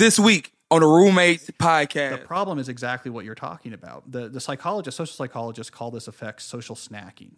this week on the Roommates podcast. The problem is exactly what you're talking about. The the psychologists, social psychologists, call this effect social snacking.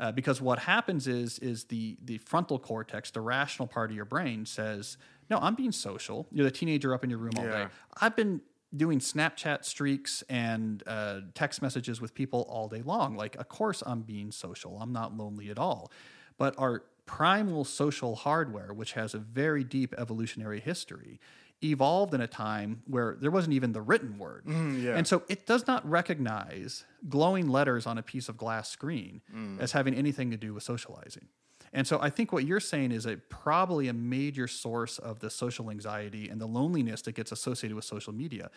Uh, because what happens is is the the frontal cortex, the rational part of your brain, says, "No, I'm being social. You're the teenager up in your room all Yeah. day. I've been doing Snapchat streaks and uh, text messages with people all day long. Like, of course, I'm being social. I'm not lonely at all. But our primal social hardware, which has a very deep evolutionary history, evolved in a time where there wasn't even the written word. Mm, yeah. And so it does not recognize glowing letters on a piece of glass screen mm. as having anything to do with socializing. And so I think what you're saying is a probably a major source of the social anxiety and the loneliness that gets associated with social media.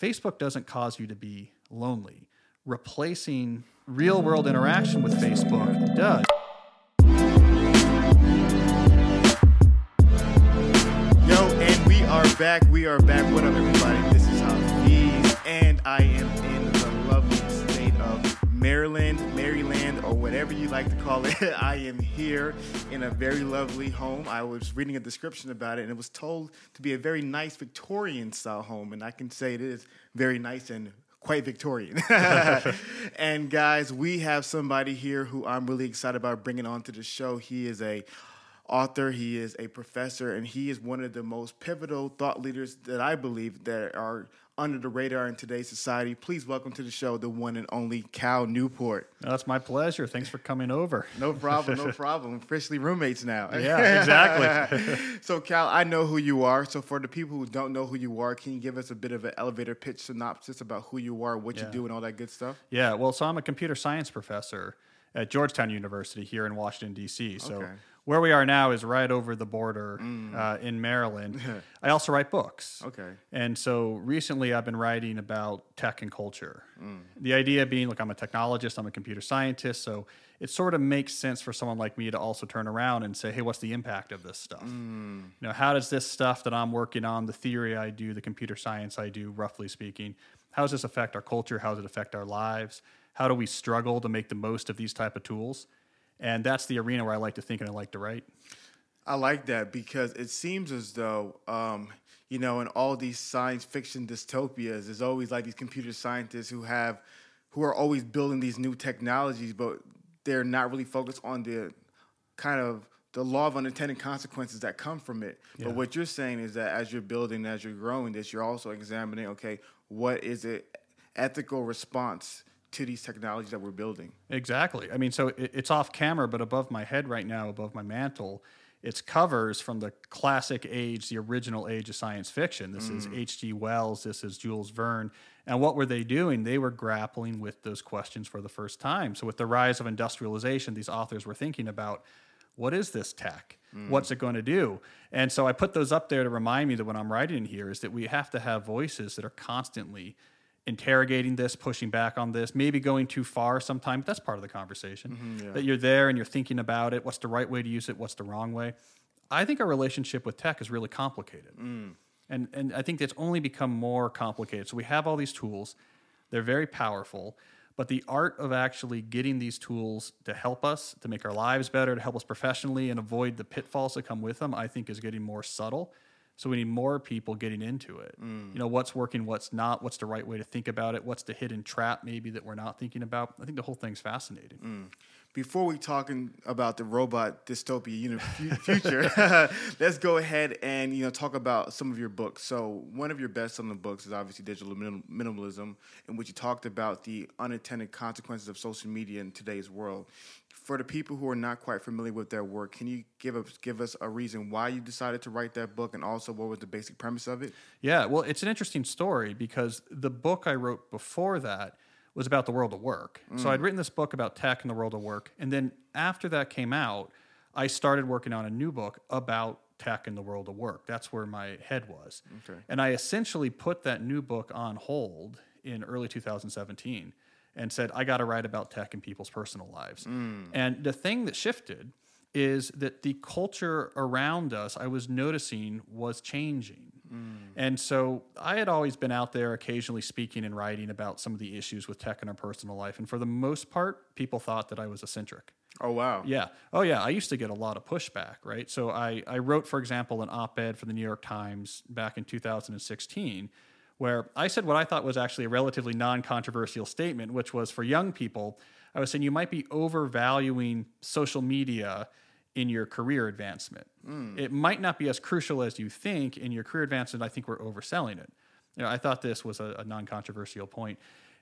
Facebook doesn't cause you to be lonely. Replacing real world interaction with Facebook does. Back. We are back. What up, everybody? This is Hafeez, and I am in the lovely state of Maryland, Maryland, or whatever you like to call it. I am here in a very lovely home. I was reading a description about it, and it was told to be a very nice Victorian style home, and I can say it is very nice and quite Victorian. and guys, we have somebody here who I'm really excited about bringing onto the show. He is a author, he is a professor, and he is one of the most pivotal thought leaders that I believe that are under the radar in today's society. Please welcome to the show the one and only Cal Newport. That's my pleasure. Thanks for coming over. No problem, no problem. Officially roommates now. Yeah, exactly. so, Cal, I know who you are. So, for the people who don't know who you are, can you give us a bit of an elevator pitch synopsis about who you are, what you do, and all that good stuff? Yeah, well, so I'm a computer science professor at Georgetown University here in Washington, D.C. So Okay. Where we are now is right over the border mm. uh, in Maryland. I also write books. Okay. And so recently I've been writing about tech and culture. Mm. The idea being, look, I'm a technologist, I'm a computer scientist, so it sort of makes sense for someone like me to also turn around and say, hey, what's the impact of this stuff? Mm. You know, how does this stuff that I'm working on, the theory I do, the computer science I do, roughly speaking, how does this affect our culture? How does it affect our lives? How do we struggle to make the most of these type of tools? And that's the arena where I like to think and I like to write. I like that because it seems as though, um, you know, in all these science fiction dystopias, there's always like these computer scientists who have, who are always building these new technologies, but they're not really focused on the kind of the law of unintended consequences that come from it. Yeah. But what you're saying is that as you're building, as you're growing this, you're also examining, okay, what is it ethical response to these technologies that we're building? Exactly. I mean, so it, it's off camera, but above my head right now, above my mantle, it's covers from the classic age, the original age of science fiction. This is mm. H.G. Wells, this is Jules Verne. And what were they doing? They were grappling with those questions for the first time. So, with the rise of industrialization, these authors were thinking about what is this tech? Mm. What's it going to do? And so I put those up there to remind me that when I'm writing here is that we have to have voices that are constantly interrogating this, pushing back on this, maybe going too far sometimes. That's part of the conversation. Mm-hmm, that you're there and you're thinking about it. What's the right way to use it? What's the wrong way? I think our relationship with tech is really complicated. Mm. And, and I think it's only become more complicated. So we have all these tools, they're very powerful, but the art of actually getting these tools to help us, to make our lives better, to help us professionally and avoid the pitfalls that come with them, I think is getting more subtle. So we need more people getting into it. Mm. You know, what's working, what's not, what's the right way to think about it, what's the hidden trap maybe that we're not thinking about. I think the whole thing's fascinating. Mm. before we talking about the robot dystopia uni- fu- future, let's go ahead and you know talk about some of your books. So one of your best-selling books is obviously Digital Minim- Minimalism, in which you talked about the unintended consequences of social media in today's world. For the people who are not quite familiar with their work, can you give us give us a reason why you decided to write that book, and also what was the basic premise of it? Yeah, well, it's an interesting story because the book I wrote before that was about the world of work. So mm. I'd written this book about tech and the world of work. And then after that came out, I started working on a new book about tech and the world of work. That's where my head was. Okay. And I essentially put that new book on hold in early 2017 and said, I got to write about tech in people's personal lives. Mm. And the thing that shifted is that the culture around us, I was noticing, was changing. Mm. And so I had always been out there occasionally speaking and writing about some of the issues with tech in our personal life. And for the most part, people thought that I was eccentric. Oh wow. Yeah. Oh, yeah. I used to get a lot of pushback, right? So I, I wrote, for example, an op ed for the New York Times back in 2016, where I said what I thought was actually a relatively non controversial statement, which was for young people, I was saying you might be overvaluing social media in your career advancement. Hmm. It might not be as crucial as you think in your career advancement. I think we're overselling it. You know, I thought this was a, a non-controversial point.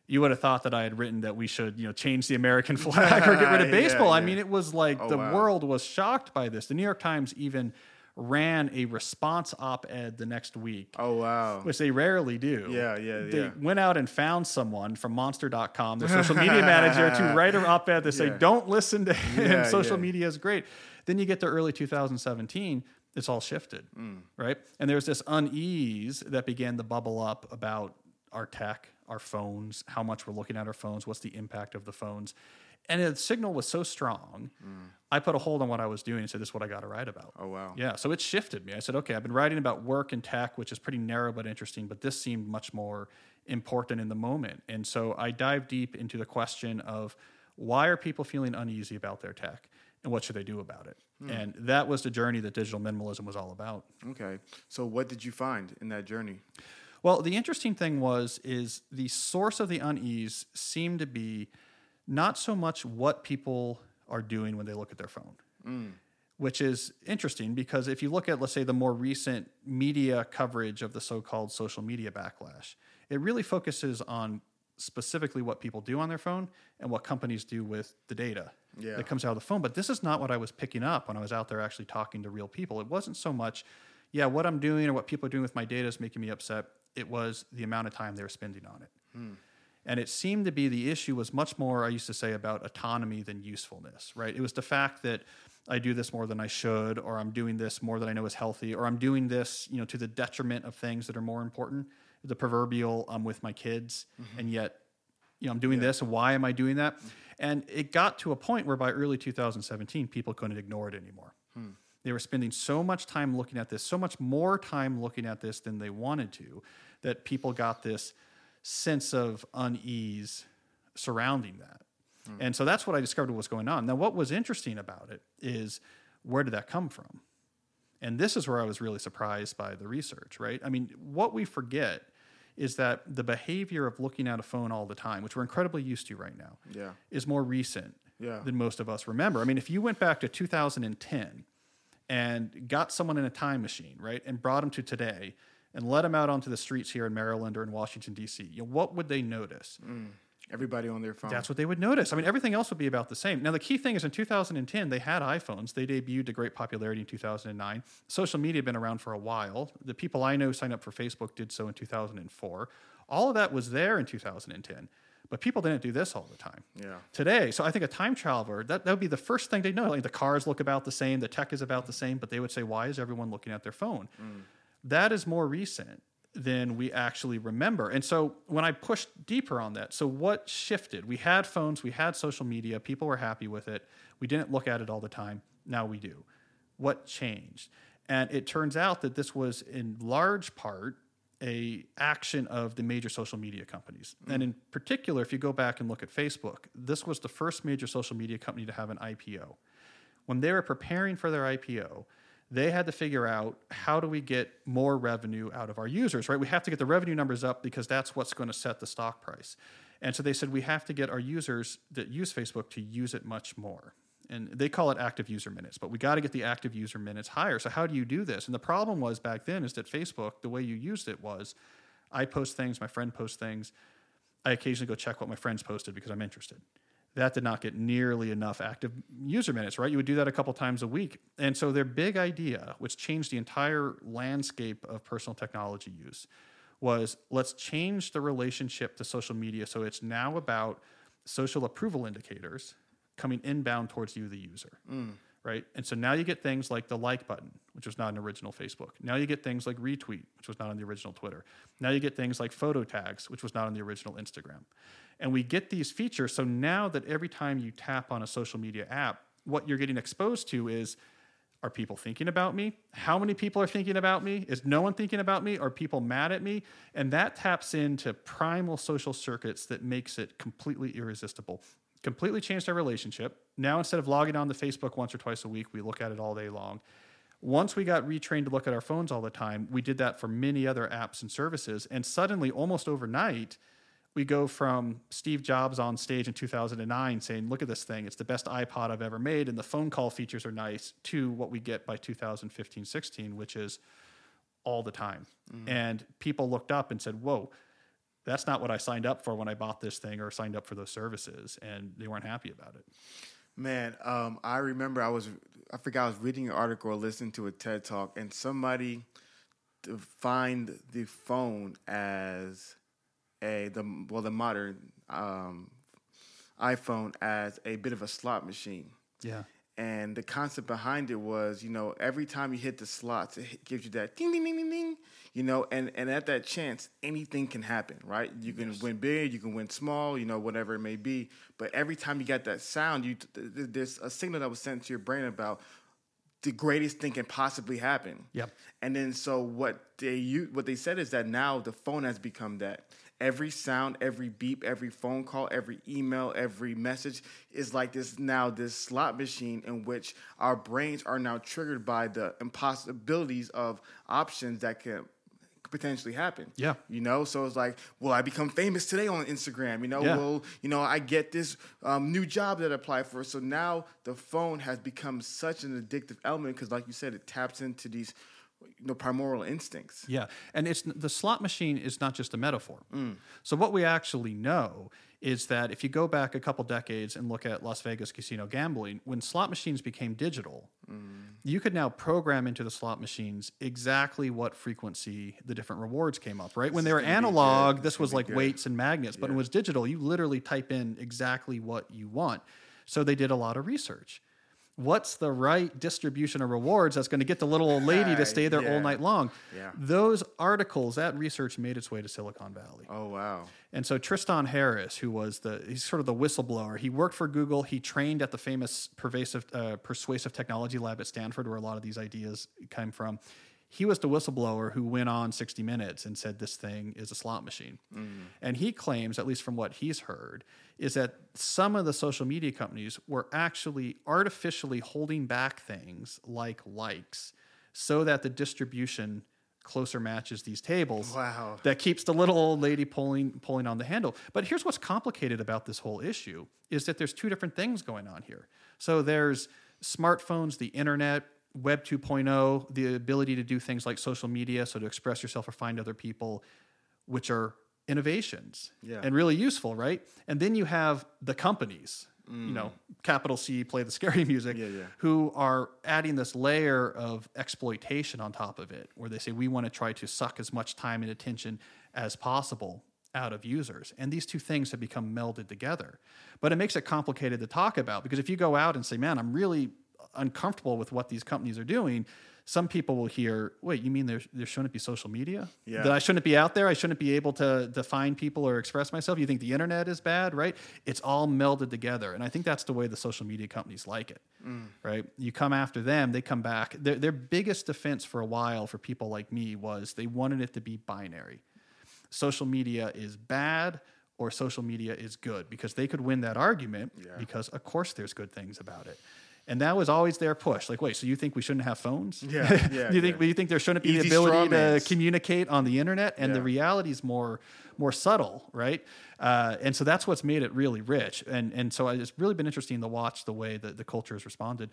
You would have thought that I had written that we should, you know, change the American flag or get rid of Yeah, baseball. I mean, it was like Oh, the wow. world was shocked by this. The New York Times even ran a response op-ed the next week Oh wow. which they rarely do. Yeah, yeah, They yeah. went out and found someone from monster.com, their social media manager, to write an op ed that say, don't listen to him. Yeah, social yeah. media is great. Then you get to early 2017, it's all shifted, Mm. right? And there's this unease that began to bubble up about our tech, our phones, how much we're looking at our phones, what's the impact of the phones. And the signal was so strong, I put a hold on what I was doing and said, this is what I got to write about. Mm. Oh wow. Yeah, so it shifted me. I said, okay, I've been writing about work and tech, which is pretty narrow but interesting, but this seemed much more important in the moment. And so I dived deep into the question of why are people feeling uneasy about their tech and what should they do about it? And that was the journey that digital minimalism was all about. Okay. So what did you find in that journey? Well, the interesting thing was is the source of the unease seemed to be not so much what people are doing when they look at their phone. Mm. Which is interesting because if you look at, let's say, the more recent media coverage of the so called social media backlash, it really focuses on specifically what people do on their phone and what companies do with the data Yeah. that comes out of the phone. But this is not what I was picking up when I was out there actually talking to real people. It wasn't so much, yeah, what I'm doing or what people are doing with my data is making me upset. It was the amount of time they were spending on it. Hmm. And it seemed to be the issue was much more, I used to say, about autonomy than usefulness, right? It was the fact that I do this more than I should, or I'm doing this more than I know is healthy, or I'm doing this, you know, to the detriment of things that are more important. The proverbial, I'm with my kids, mm-hmm. and yet, you know, I'm doing this. Why am I doing that? Mm-hmm. And it got to a point where by early 2017, people couldn't ignore it anymore. Hmm. They were spending so much time looking at this, so much more time looking at this than they wanted to, that people got this sense of unease surrounding that. Hmm. And so that's what I discovered was going on. Now, what was interesting about it is where did that come from? And this is where I was really surprised by the research, right? I mean, what we forget is that the behavior of looking at a phone all the time, which we're incredibly used to right now, Yeah. is more recent Yeah. than most of us remember. I mean, if you went back to 2010 and got someone in a time machine, right, and brought them to today and let them out onto the streets here in Maryland or in Washington, D.C., you know, what would they notice? Mm. Everybody on their phone. That's what they would notice. I mean, everything else would be about the same. Now, the key thing is in 2010, they had iPhones. They debuted to great popularity in 2009. Social media had been around for a while. The people I know signed up for Facebook did so in 2004. All of that was there in 2010, but people didn't do this all the time. Yeah. Today, so I think a time traveler, that, that would be the first thing they'd know. Like the cars look about the same, the tech is about the same, but they would say, why is everyone looking at their phone? Mm. That is more recent than we actually remember. And so when I pushed deeper on that, so what shifted? We had phones, we had social media, people were happy with it. We didn't look at it all the time. Now we do. What changed? And it turns out that this was in large part a action of the major social media companies. Mm. And in particular, if you go back and look at Facebook, this was the first major social media company to have an IPO. When they were preparing for their IPO, they had to figure out how do we get more revenue out of our users, right? We have to get the revenue numbers up because that's what's going to set the stock price. And so they said we have to get our users that use Facebook to use it much more. And they call it active user minutes, but we got to get the active user minutes higher. So how do you do this? And the problem was back then is that Facebook, the way you used it was I post things, my friend posts things. I occasionally go check what my friends posted because I'm interested. That did not get nearly enough active user minutes, right? You would do that a couple times a week. And so their big idea, which changed the entire landscape of personal technology use, was let's change the relationship to social media so it's now about social approval indicators coming inbound towards you, the user. Mm. Right. And so now you get things like the like button, which was not an original Facebook. Now you get things like retweet, which was not on the original Twitter. Now you get things like photo tags, which was not on the original Instagram. And we get these features. So now that every time you tap on a social media app, what you're getting exposed to is are people thinking about me? How many people are thinking about me? Is no one thinking about me? Are people mad at me? And that taps into primal social circuits that makes it completely irresistible. Completely changed our relationship. Now, instead of logging on to Facebook once or twice a week, we look at it all day long. Once we got retrained to look at our phones all the time, we did that for many other apps and services. And suddenly, almost overnight, we go from Steve Jobs on stage in 2009 saying, Look at this thing, it's the best iPod I've ever made, and the phone call features are nice, to what we get by 2015 16, which is all the time. Mm-hmm. And people looked up and said, Whoa, that's not what I signed up for when I bought this thing or signed up for those services. And they weren't happy about it. Man, um, I remember I was I forgot I was reading an article or listening to a TED talk, and somebody defined the phone as a the well the modern um, iPhone as a bit of a slot machine. Yeah. And the concept behind it was, you know, every time you hit the slots, it gives you that ding, ding, ding, ding, ding, you know, and, and at that chance, anything can happen, right? You can win big, you can win small, you know, whatever it may be. But every time you got that sound, you th- th- there's a signal that was sent to your brain about the greatest thing can possibly happen. Yep. And then so what they u- what they said is that now the phone has become that. Every sound, every beep, every phone call, every email, every message is like this now this slot machine in which our brains are now triggered by the impossibilities of options that can potentially happen. Yeah. You know, so it's like, will I become famous today on Instagram? You know, Yeah. will you know I get this um, new job that I apply for? So now the phone has become such an addictive element because, like you said, it taps into these you know primordial instincts. Yeah, and it's the slot machine is not just a metaphor. Mm. So what we actually know is that if you go back a couple decades and look at Las Vegas casino gambling, when slot machines became digital, mm. you could now program into the slot machines exactly what frequency the different rewards came up. Right when they were analog, this was like good. weights and magnets, but when it was digital, you literally type in exactly what you want. So they did a lot of research. What's the right distribution of rewards that's going to get the little old lady to stay there Yeah. all night long? Yeah. Those articles, that research made its way to Silicon Valley. Oh wow. And so Tristan Harris, who was the he's sort of the whistleblower, he worked for Google. He trained at the famous pervasive uh, persuasive technology lab at Stanford, where a lot of these ideas came from. He was the whistleblower who went on 60 Minutes and said this thing is a slot machine. Mm-hmm. And he claims, at least from what he's heard, is that some of the social media companies were actually artificially holding back things like likes so that the distribution closer matches these tables Wow. that keeps the little old lady pulling pulling on the handle. But here's what's complicated about this whole issue is that there's two different things going on here. So there's smartphones, the internet, web 2.0, the ability to do things like social media, so to express yourself or find other people, which are innovations Yeah. and really useful, right? And then you have the companies, you know, capital C, play the scary music, Mm. Yeah, yeah. who are adding this layer of exploitation on top of it, where they say we want to try to suck as much time and attention as possible out of users. And these two things have become melded together. But it makes it complicated to talk about because if you go out and say, man, I'm really uncomfortable with what these companies are doing, some people will hear, wait, you mean there, there shouldn't be social media? Yeah. That I shouldn't be out there? I shouldn't be able to define people or express myself? You think the internet is bad, right? It's all melded together. And I think that's the way the social media companies like it, mm. right? You come after them, they come back. Their, their biggest defense for a while for people like me was they wanted it to be binary. Social media is bad or social media is good because they could win that argument because, of course, there's good things about it. And that was always their push. Like, wait, so you think we shouldn't have phones? Yeah, yeah, you think yeah. you think there shouldn't be Easy the ability to communicate on the internet? And the reality is more more subtle, right? Uh, and so that's what's made it really rich. And and so it's really been interesting to watch the way that the culture has responded.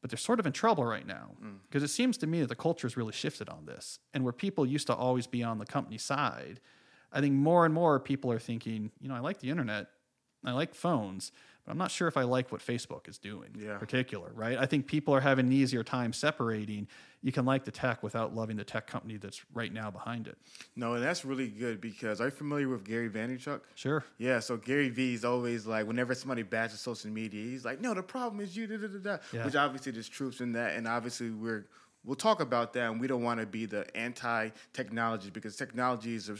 But they're sort of in trouble right now Mm. because it seems to me that the culture has really shifted on this. And where people used to always be on the company side, I think more and more people are thinking, you know, I like the internet, I like phones, I'm not sure if I like what Facebook is doing Yeah. in particular, right? I think people are having an easier time separating. You can like the tech without loving the tech company that's right now behind it. No, and that's really good because are you familiar with Gary Vaynerchuk? Sure. Yeah, so Gary Vee is always like, whenever somebody bashes social media, he's like, no, the problem is you, da, da, da, da. Yeah. which obviously there's truth in that, and obviously we're we'll talk about that, and we don't want to be the anti-technology because technology is a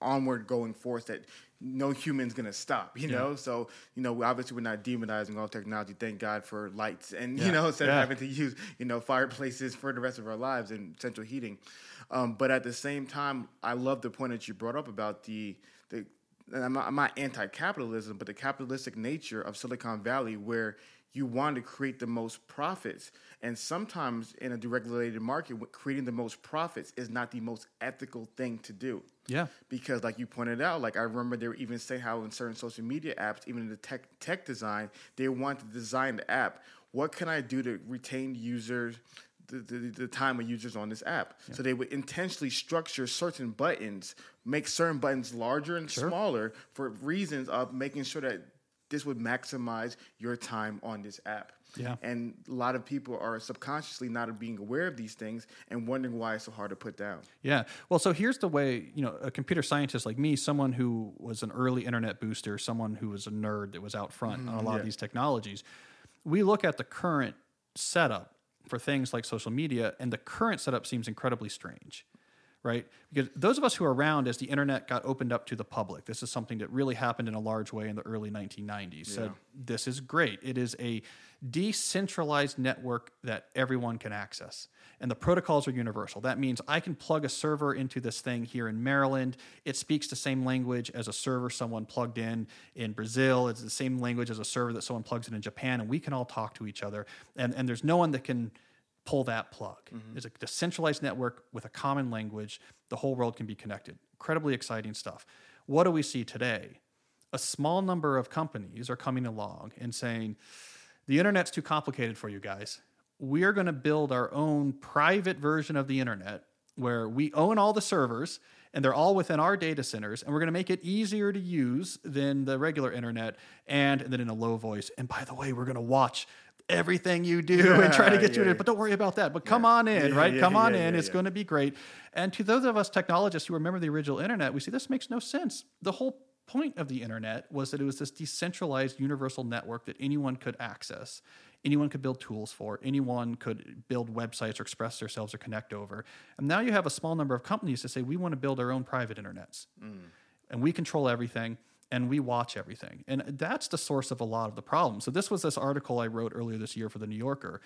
onward going force that no human's gonna stop, you know. So you know, obviously we're not demonizing all technology. Thank God for lights, and Yeah. you know, instead Yeah. of having to use you know fireplaces for the rest of our lives and central heating. Um, but at the same time, I love the point that you brought up about the the and I'm not, I'm not anti-capitalism, but the capitalistic nature of Silicon Valley, where you want to create the most profits, and sometimes in a deregulated market, creating the most profits is not the most ethical thing to do. Yeah. Because, like you pointed out, like I remember they were even saying how in certain social media apps, even in the tech tech design, they want to design the app. What can I do to retain users? The, the, the time of users on this app. Yeah. So they would intentionally structure certain buttons, make certain buttons larger and sure. smaller for reasons of making sure that this would maximize your time on this app. Yeah. And a lot of people are subconsciously not being aware of these things and wondering why it's so hard to put down. Yeah. Well, so here's the way, you know, a computer scientist like me, someone who was an early internet booster, someone who was a nerd that was out front mm-hmm, on a lot yeah. of these technologies, we look at the current setup for things like social media, and the current setup seems incredibly strange right? Because those of us who are around as the internet got opened up to the public, this is something that really happened in a large way in the early 1990s. Yeah. Said this is great. It is a decentralized network that everyone can access. And the protocols are universal. That means I can plug a server into this thing here in Maryland. It speaks the same language as a server someone plugged in in Brazil. It's the same language as a server that someone plugs in in Japan. And we can all talk to each other. And, and there's no one that can pull that plug. Mm-hmm. It's a decentralized network with a common language. The whole world can be connected. Incredibly exciting stuff. What do we see today? A small number of companies are coming along and saying, the internet's too complicated for you guys. We're going to build our own private version of the internet where we own all the servers and they're all within our data centers and we're going to make it easier to use than the regular internet and, and then in a low voice and by the way we're going to watch everything you do yeah, and try to get yeah, you in. But don't worry about that. But come on in, right? come on in. it's going to be great. And to those of us technologists who remember the original internet, we see this makes no sense. The whole point of the internet was that it was this decentralized universal network that anyone could access. Anyone could build tools for, anyone could build websites or express themselves or connect over. And now you have a small number of companies that say, we want to build our own private internets. Mm. And we control everything and we watch everything. And that's the source of a lot of the problems. So this was this article I wrote earlier this year for the New Yorker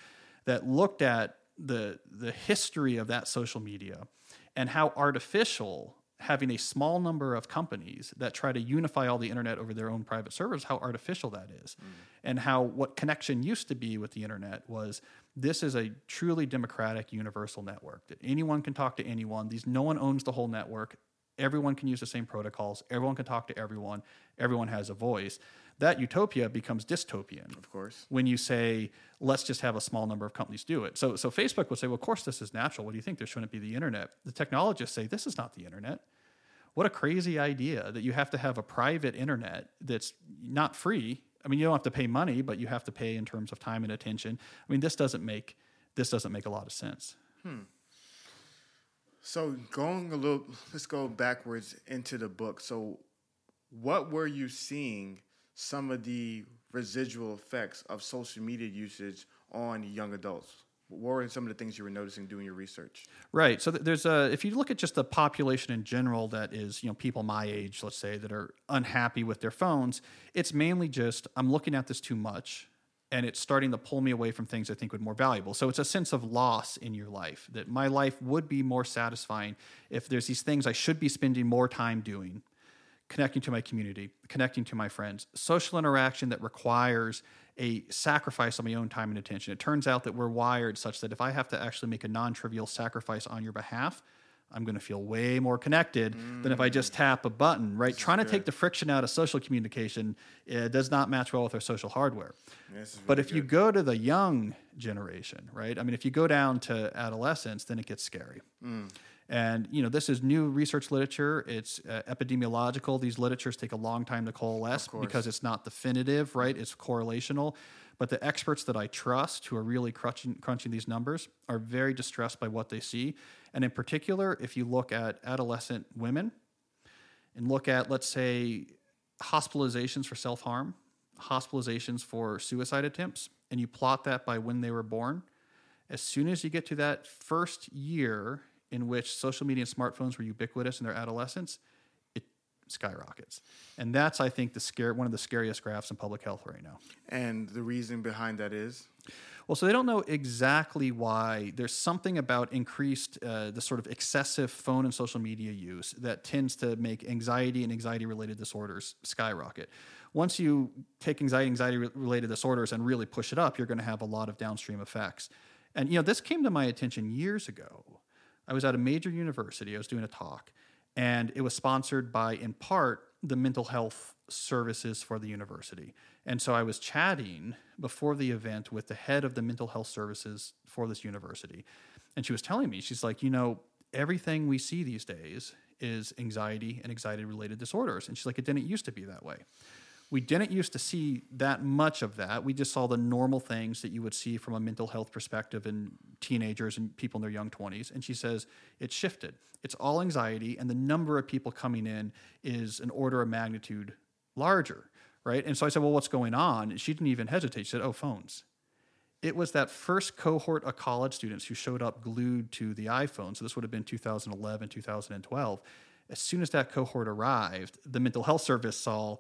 that looked at the the history of that social media and how artificial having a small number of companies that try to unify all the internet over their own private servers how artificial that is mm. and how what connection used to be with the internet was this is a truly democratic universal network that anyone can talk to anyone these no one owns the whole network everyone can use the same protocols, everyone can talk to everyone, everyone has a voice. That utopia becomes dystopian. Of course. When you say, let's just have a small number of companies do it. So, so Facebook would say, well, of course, this is natural. What do you think? There shouldn't be the internet. The technologists say, this is not the internet. What a crazy idea that you have to have a private internet that's not free. I mean, you don't have to pay money, but you have to pay in terms of time and attention. I mean, this doesn't make this doesn't make a lot of sense. Hmm. So going a little, let's go backwards into the book. So, what were you seeing? Some of the residual effects of social media usage on young adults. What were some of the things you were noticing doing your research? Right. So there's a if you look at just the population in general that is, you know, people my age, let's say, that are unhappy with their phones, it's mainly just I'm looking at this too much and it's starting to pull me away from things I think would more valuable. So it's a sense of loss in your life that my life would be more satisfying if there's these things I should be spending more time doing, connecting to my community, connecting to my friends, social interaction that requires a sacrifice of my own time and attention. It turns out that we're wired such that if I have to actually make a non-trivial sacrifice on your behalf, I'm going to feel way more connected mm. than if I just tap a button, right? This Trying to take the friction out of social communication uh, does not match well with our social hardware. Really but if good. you go to the young generation, right? I mean, if you go down to adolescence, then it gets scary. Mm. And you know, this is new research literature. It's uh, epidemiological. These literatures take a long time to coalesce because it's not definitive, right? It's correlational. But the experts that I trust, who are really crunching, crunching these numbers, are very distressed by what they see. And in particular, if you look at adolescent women and look at, let's say, hospitalizations for self harm, hospitalizations for suicide attempts, and you plot that by when they were born, as soon as you get to that first year in which social media and smartphones were ubiquitous in their adolescence, skyrockets. And that's, I think, the scare one of the scariest graphs in public health right now. And the reason behind that is? Well, so they don't know exactly why. There's something about increased, uh, the sort of excessive phone and social media use that tends to make anxiety and anxiety related disorders skyrocket. Once you take anxiety, anxiety related disorders and really push it up, you're going to have a lot of downstream effects. And, you know, this came to my attention years ago. I was at a major university, I was doing a talk, and it was sponsored by, in part, the mental health services for the university. And so I was chatting before the event with the head of the mental health services for this university. And she was telling me, she's like, you know, everything we see these days is anxiety and anxiety related disorders. And she's like, it didn't used to be that way. We didn't used to see that much of that. We just saw the normal things that you would see from a mental health perspective in teenagers and people in their young 20s. And she says it shifted. It's all anxiety, and the number of people coming in is an order of magnitude larger, right? And so I said, Well, what's going on? And she didn't even hesitate. She said, Oh, phones. It was that first cohort of college students who showed up glued to the iPhone. So this would have been 2011, 2012. As soon as that cohort arrived, the mental health service saw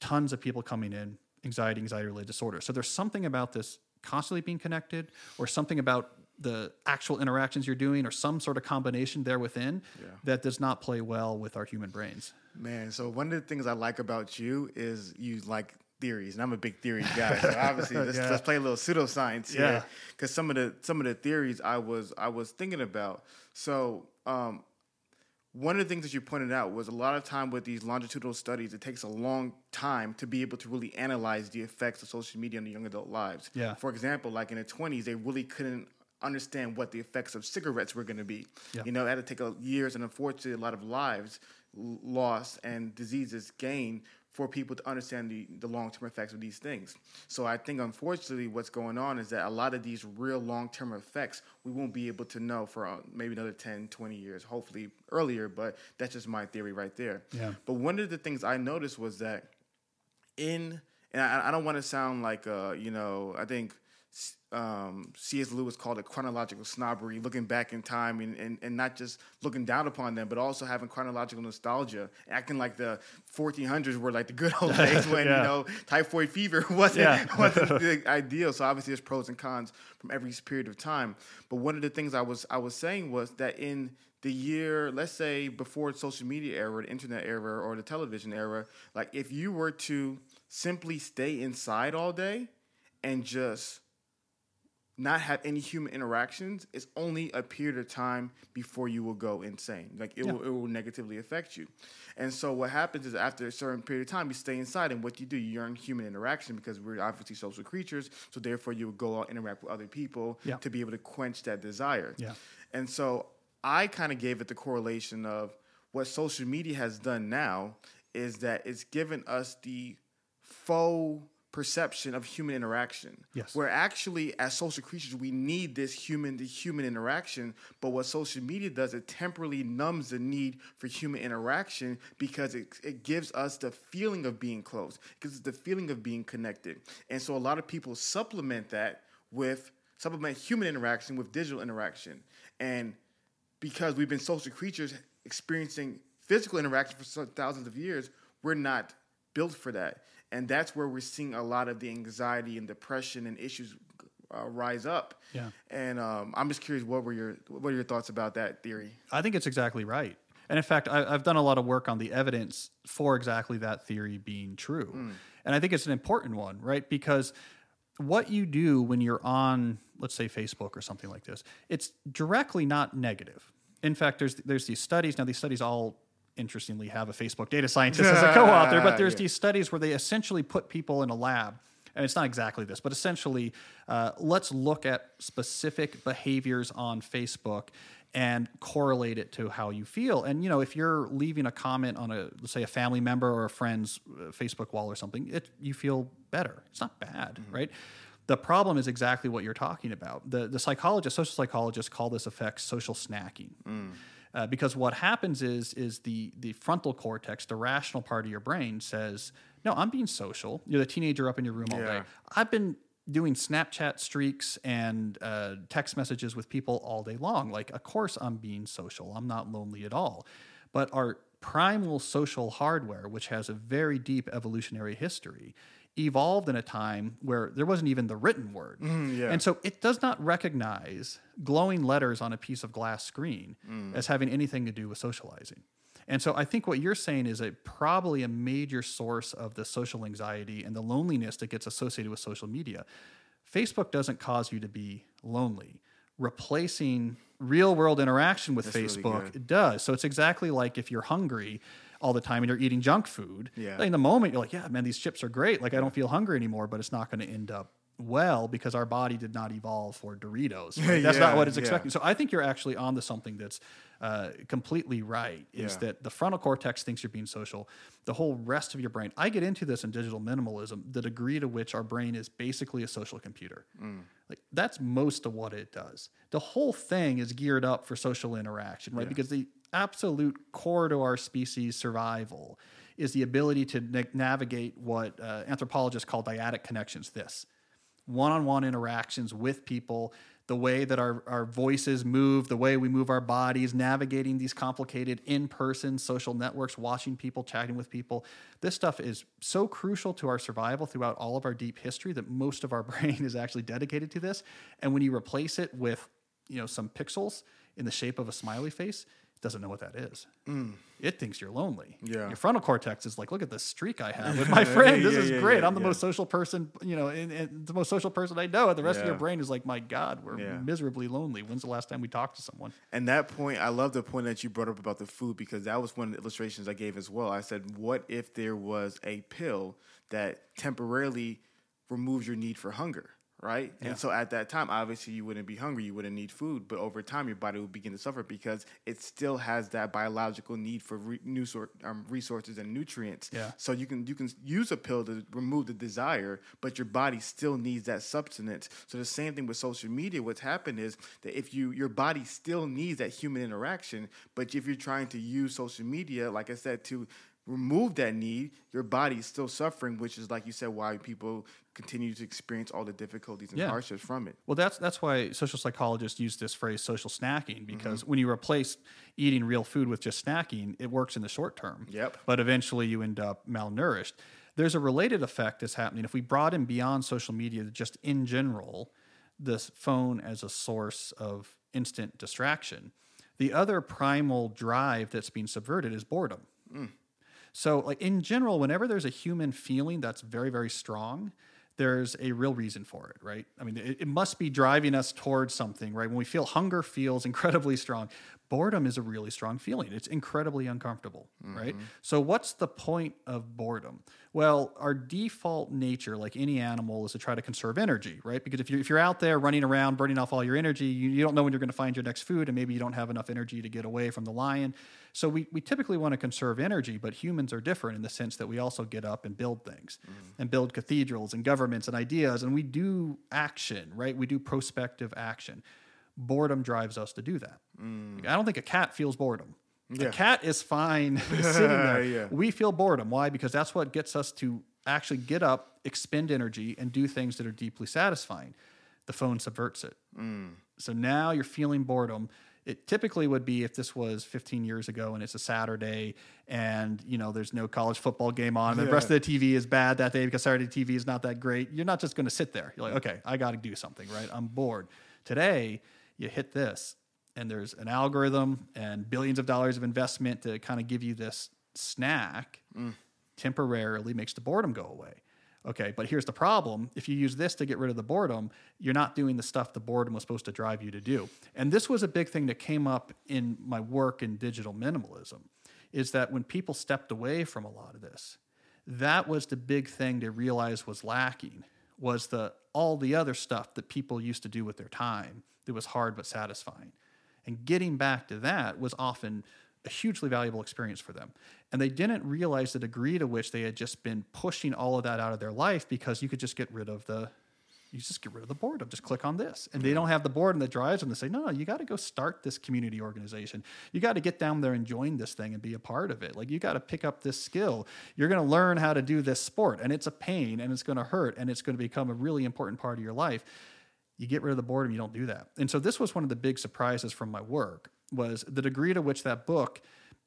tons of people coming in, anxiety, anxiety related disorders. So there's something about this constantly being connected or something about the actual interactions you're doing or some sort of combination there within Yeah. that does not play well with our human brains. Man, so one of the things I like about you is you like theories, and I'm a big theory guy. So obviously, let's, Yeah. let's play a little pseudoscience Yeah. here, because some of the some of the theories I was I was thinking about. So um, one of the things that you pointed out was a lot of time with these longitudinal studies, it takes a long time to be able to really analyze the effects of social media on the young adult lives. Yeah. For example, like in the 20s, they really couldn't understand what the effects of cigarettes were going to be. Yeah. You know, it had to take a, years and unfortunately a lot of lives lost and diseases gained for people to understand the, the long-term effects of these things. So I think unfortunately what's going on is that a lot of these real long-term effects we won't be able to know for uh, maybe another 10, 20 years, hopefully earlier, but that's just my theory right there. Yeah. But one of the things I noticed was that in and I, I don't want to sound like uh, you know I think um, C.S. Lewis called it chronological snobbery, looking back in time and, and, and not just looking down upon them, but also having chronological nostalgia, acting like the 1400s were like the good old days when Yeah. you know typhoid fever wasn't Yeah. wasn't the ideal. So obviously there's pros and cons from every period of time. But one of the things I was I was saying was that in the year, let's say before social media era, the internet era, or the television era, like if you were to simply stay inside all day and just not have any human interactions, it's only a period of time before you will go insane. Like it, will, it will negatively affect you. And so what happens is after a certain period of time, you stay inside, and what you do, you yearn human interaction because we're obviously social creatures. So therefore, you would go out and interact with other people Yeah. to be able to quench that desire. Yeah. And so I kind of gave it the correlation of what social media has done now is that it's given us the faux perception of human interaction. Yes. Where actually, as social creatures, we need this human to human interaction. But what social media does, it temporarily numbs the need for human interaction because it, it gives us the feeling of being close, it gives us the feeling of being connected. And so a lot of people supplement that with supplement human interaction with digital interaction. And because we've been social creatures experiencing physical interaction for thousands of years, we're not built for that. And that's where we're seeing a lot of the anxiety and depression and issues uh, rise up. Yeah. And um, I'm just curious, what were your what are your thoughts about that theory? I think it's exactly right. And in fact, I, I've done a lot of work on the evidence for exactly that theory being true. And I think it's an important one, right? Because what you do when you're on, let's say, Facebook or something like this, it's directly not negative. In fact, there's there's these studies. Now, these studies all interestingly have a Facebook data scientist as a co-author, but there's Yeah. these studies where they essentially put people in a lab and it's not exactly this, but essentially, uh, let's look at specific behaviors on Facebook and correlate it to how you feel. And you know, if you're leaving a comment on a, let's say, a family member or a friend's uh, Facebook wall or something, it you feel better. It's not bad, right? The problem is exactly what you're talking about. The the psychologists, social psychologists, call this effect social snacking. Uh, because what happens is is the the frontal cortex, the rational part of your brain, says, "No, I'm being social. You're the teenager up in your room all day. I've been doing Snapchat streaks and uh, text messages with people all day long. Like, of course, I'm being social. I'm not lonely at all. But our primal social hardware, which has a very deep evolutionary history, evolved in a time where there wasn't even the written word. Mm, yeah. And so it does not recognize glowing letters on a piece of glass screen mm. as having anything to do with socializing. And so I think what you're saying is a probably a major source of the social anxiety and the loneliness that gets associated with social media. Facebook doesn't cause you to be lonely. Replacing real world interaction with really Facebook it does. So it's exactly like if you're hungry all the time and you're eating junk food. Yeah. In the moment, you're like, yeah, man, these chips are great. Like, I don't feel hungry anymore, but it's not going to end up well because our body did not evolve for Doritos. right? That's Yeah, not what it's yeah. expecting. So I think you're actually onto something that's uh, completely right. Is Yeah. that the frontal cortex thinks you're being social, the whole rest of your brain. I get into this in digital minimalism, the degree to which our brain is basically a social computer. Mm. Like that's most of what it does. The whole thing is geared up for social interaction, right? Because the absolute core to our species survival is the ability to na- navigate what uh, anthropologists call dyadic connections. This one-on-one interactions with people the way that our, our voices move the way we move our bodies navigating these complicated in-person social networks watching people chatting with people this stuff is so crucial to our survival throughout all of our deep history that most of our brain is actually dedicated to this and when you replace it with you know some pixels in the shape of a smiley face doesn't know what that is. Mm. It thinks you're lonely. Yeah. your frontal cortex is like look at this streak i have with my friend. This Yeah, is yeah, great. yeah, i'm the most social person you know and, and the most social person i know. And the rest of your brain is like my god we're miserably lonely. When's the last time we talked to someone? And that point, I love the point that you brought up about the food because that was one of the illustrations I gave as well. I said, what if there was a pill that temporarily removes your need for hunger? Right. Yeah. And so at that time, obviously, you wouldn't be hungry, you wouldn't need food. But over time, your body would begin to suffer because it still has that biological need for re- new sort, um, resources and nutrients. Yeah. So you can you can use a pill to remove the desire, but your body still needs that substance. So the same thing with social media. What's happened is that if you your body still needs that human interaction, but if you're trying to use social media, like I said, to remove that need, your body is still suffering, which is like you said, why people continue to experience all the difficulties and Yeah. hardships from it. well that's that's why social psychologists use this phrase social snacking because Mm-hmm. when you replace eating real food with just snacking it works in the short term Yep. but eventually you end up malnourished there's a related effect that's happening if we broaden beyond social media just in general this phone as a source of instant distraction the other primal drive that's being subverted is boredom so, like in general, whenever there's a human feeling that's very, very strong, there's a real reason for it, right? I mean, it, it must be driving us towards something, right? When we feel hunger feels incredibly strong, boredom is a really strong feeling. It's incredibly uncomfortable, right? Mm-hmm. So, what's the point of boredom? Well, our default nature, like any animal, is to try to conserve energy, right? Because if you're, if you're out there running around, burning off all your energy, you, you don't know when you're going to find your next food, and maybe you don't have enough energy to get away from the lion. So we, we typically want to conserve energy, but humans are different in the sense that we also get up and build things mm. and build cathedrals and governments and ideas, and we do action, right? We do prospective action. Boredom drives us to do that. Mm. I don't think a cat feels boredom. Yeah. A cat is fine sitting there. Yeah. We feel boredom. Why? Because that's what gets us to actually get up, expend energy, and do things that are deeply satisfying. The phone subverts it. Mm. So now you're feeling boredom. It typically would be if this was 15 years ago and it's a Saturday and you know there's no college football game on and the rest of the TV is bad that day because Saturday TV is not that great. You're not just going to sit there. You're like, okay, I got to do something, right? I'm bored. Today, you hit this and there's an algorithm and billions of dollars of investment to kind of give you this snack mm. temporarily makes the boredom go away. Okay, but here's the problem. If you use this to get rid of the boredom, you're not doing the stuff the boredom was supposed to drive you to do. And this was a big thing that came up in my work in digital minimalism is that when people stepped away from a lot of this, that was the big thing to realize was lacking was the all the other stuff that people used to do with their time that was hard but satisfying. And getting back to that was often a hugely valuable experience for them. And they didn't realize the degree to which they had just been pushing all of that out of their life because you could just get rid of the you just get rid of the boredom. Just click on this. And they don't have the boredom that drives them to say, no, no, you got to go start this community organization. You got to get down there and join this thing and be a part of it. Like you got to pick up this skill. You're going to learn how to do this sport and it's a pain and it's going to hurt and it's going to become a really important part of your life you get rid of the boredom you don't do that and so this was one of the big surprises from my work was the degree to which that book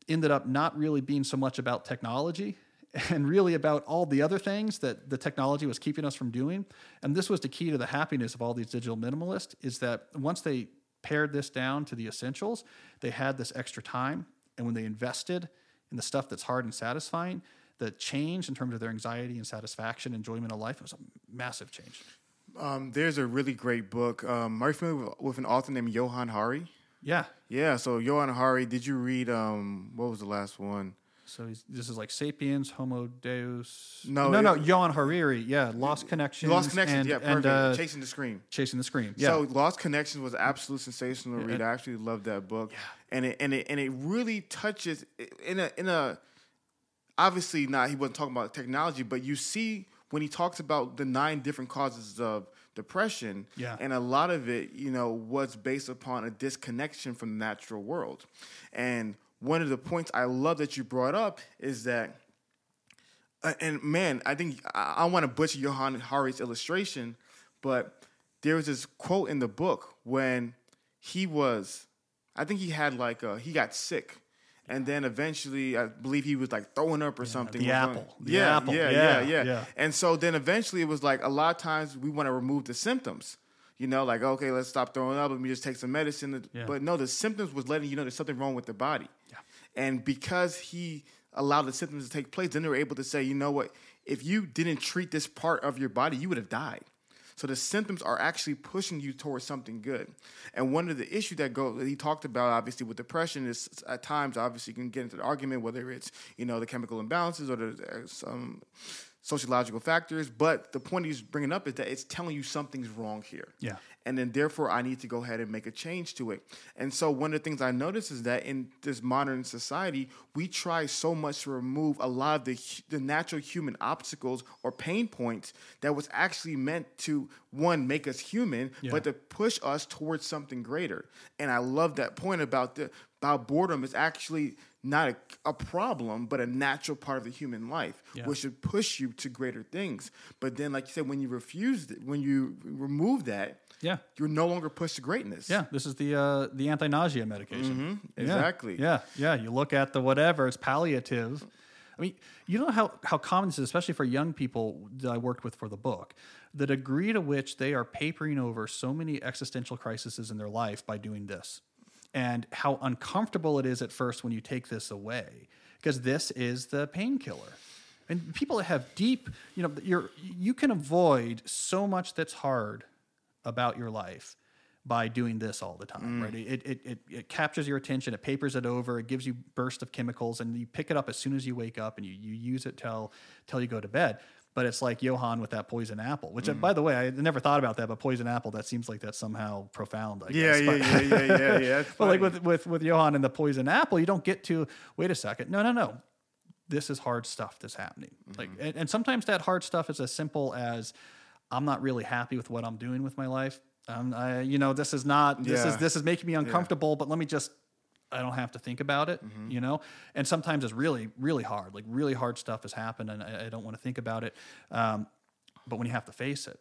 ended up not really being so much about technology and really about all the other things that the technology was keeping us from doing. And this was the key to the happiness of all these digital minimalists is that once they pared this down to the essentials, they had this extra time. And when they invested in the stuff that's hard and satisfying, the change in terms of their anxiety and satisfaction, enjoyment of life was a massive change. Um, there's a really great book. Um, are you familiar with, with an author named Johann Hari? Yeah. Yeah. So Johann Hari, did you read um, what was the last one? So he's, this is like Sapiens, Homo Deus. No, no, no. Johan Hariri. Yeah, Lost Connections. Lost Connections. and- yeah, and, perfect. uh, Chasing the Scream. Chasing the Scream. Yeah. So Lost Connections was absolute sensational Yeah, read. I actually loved that book. Yeah. And it and it and it really touches in a in a obviously not he wasn't talking about technology, but you see when he talks about the nine different causes of depression, Yeah. and a lot of it, you know, was based upon a disconnection from the natural world. And one of the points I love that you brought up is that uh, and man, I think I, I want to butcher Johann Hari's illustration, but there was this quote in the book when he was, I think he had like a, he got sick, and then eventually I believe he was like throwing up or something. the apple. The yeah, apple. yeah, Yeah, yeah, yeah, yeah. And so then eventually it was like a lot of times we want to remove the symptoms. You know, like okay, let's stop throwing up. Let me just take some medicine. Yeah. But no, the symptoms was letting you know there's something wrong with the body. Yeah. And because he allowed the symptoms to take place, then they were able to say, you know what, if you didn't treat this part of your body, you would have died. So the symptoms are actually pushing you towards something good. And one of the issues that go that he talked about, obviously with depression, is at times obviously you can get into the argument whether it's you know the chemical imbalances or the uh, some sociological factors. But the point he's bringing up is that it's telling you something's wrong here Yeah. and then therefore I need to go ahead and make a change to it. And so one of the things I notice is that in this modern society, we try so much to remove a lot of the the natural human obstacles or pain points that was actually meant to one make us human, Yeah. but to push us towards something greater. And I love that point about the about boredom is actually not a, a problem, but a natural part of the human life, Yeah. which should push you to greater things. But then, like you said, when you refuse, it, when you remove that, Yeah. you're no longer pushed to greatness. Yeah, this is the uh, the anti-nausea medication. Yeah, exactly. Yeah, yeah. You look at the whatever; it's palliative. I mean, you know how how common this is, especially for young people that I worked with for the book. The degree to which they are papering over so many existential crises in their life by doing this, and how uncomfortable it is at first when you take this away, because this is the painkiller. And people that have deep, you know, you're you can avoid so much that's hard about your life by doing this all the time, mm. right? It, it, it, it captures your attention, it papers it over, it gives you burst of chemicals, and you pick it up as soon as you wake up and you, you use it till till you go to bed. But it's like Johann with that poison apple, which, uh, by the way, I never thought about that. But poison apple, that seems like that's somehow profound. I Yeah, guess. yeah, But- yeah, yeah, yeah, yeah. But like with, with with Johann and the poison apple, you don't get to wait a second. No, no, no. This is hard stuff that's happening. Like, and, and sometimes that hard stuff is as simple as I'm not really happy with what I'm doing with my life. Um, I, you know, this is not. This is this is making me uncomfortable. But let me just. I don't have to think about it, you know. And sometimes it's really, really hard. Like really hard stuff has happened, and I, I don't want to think about it. Um, but when you have to face it,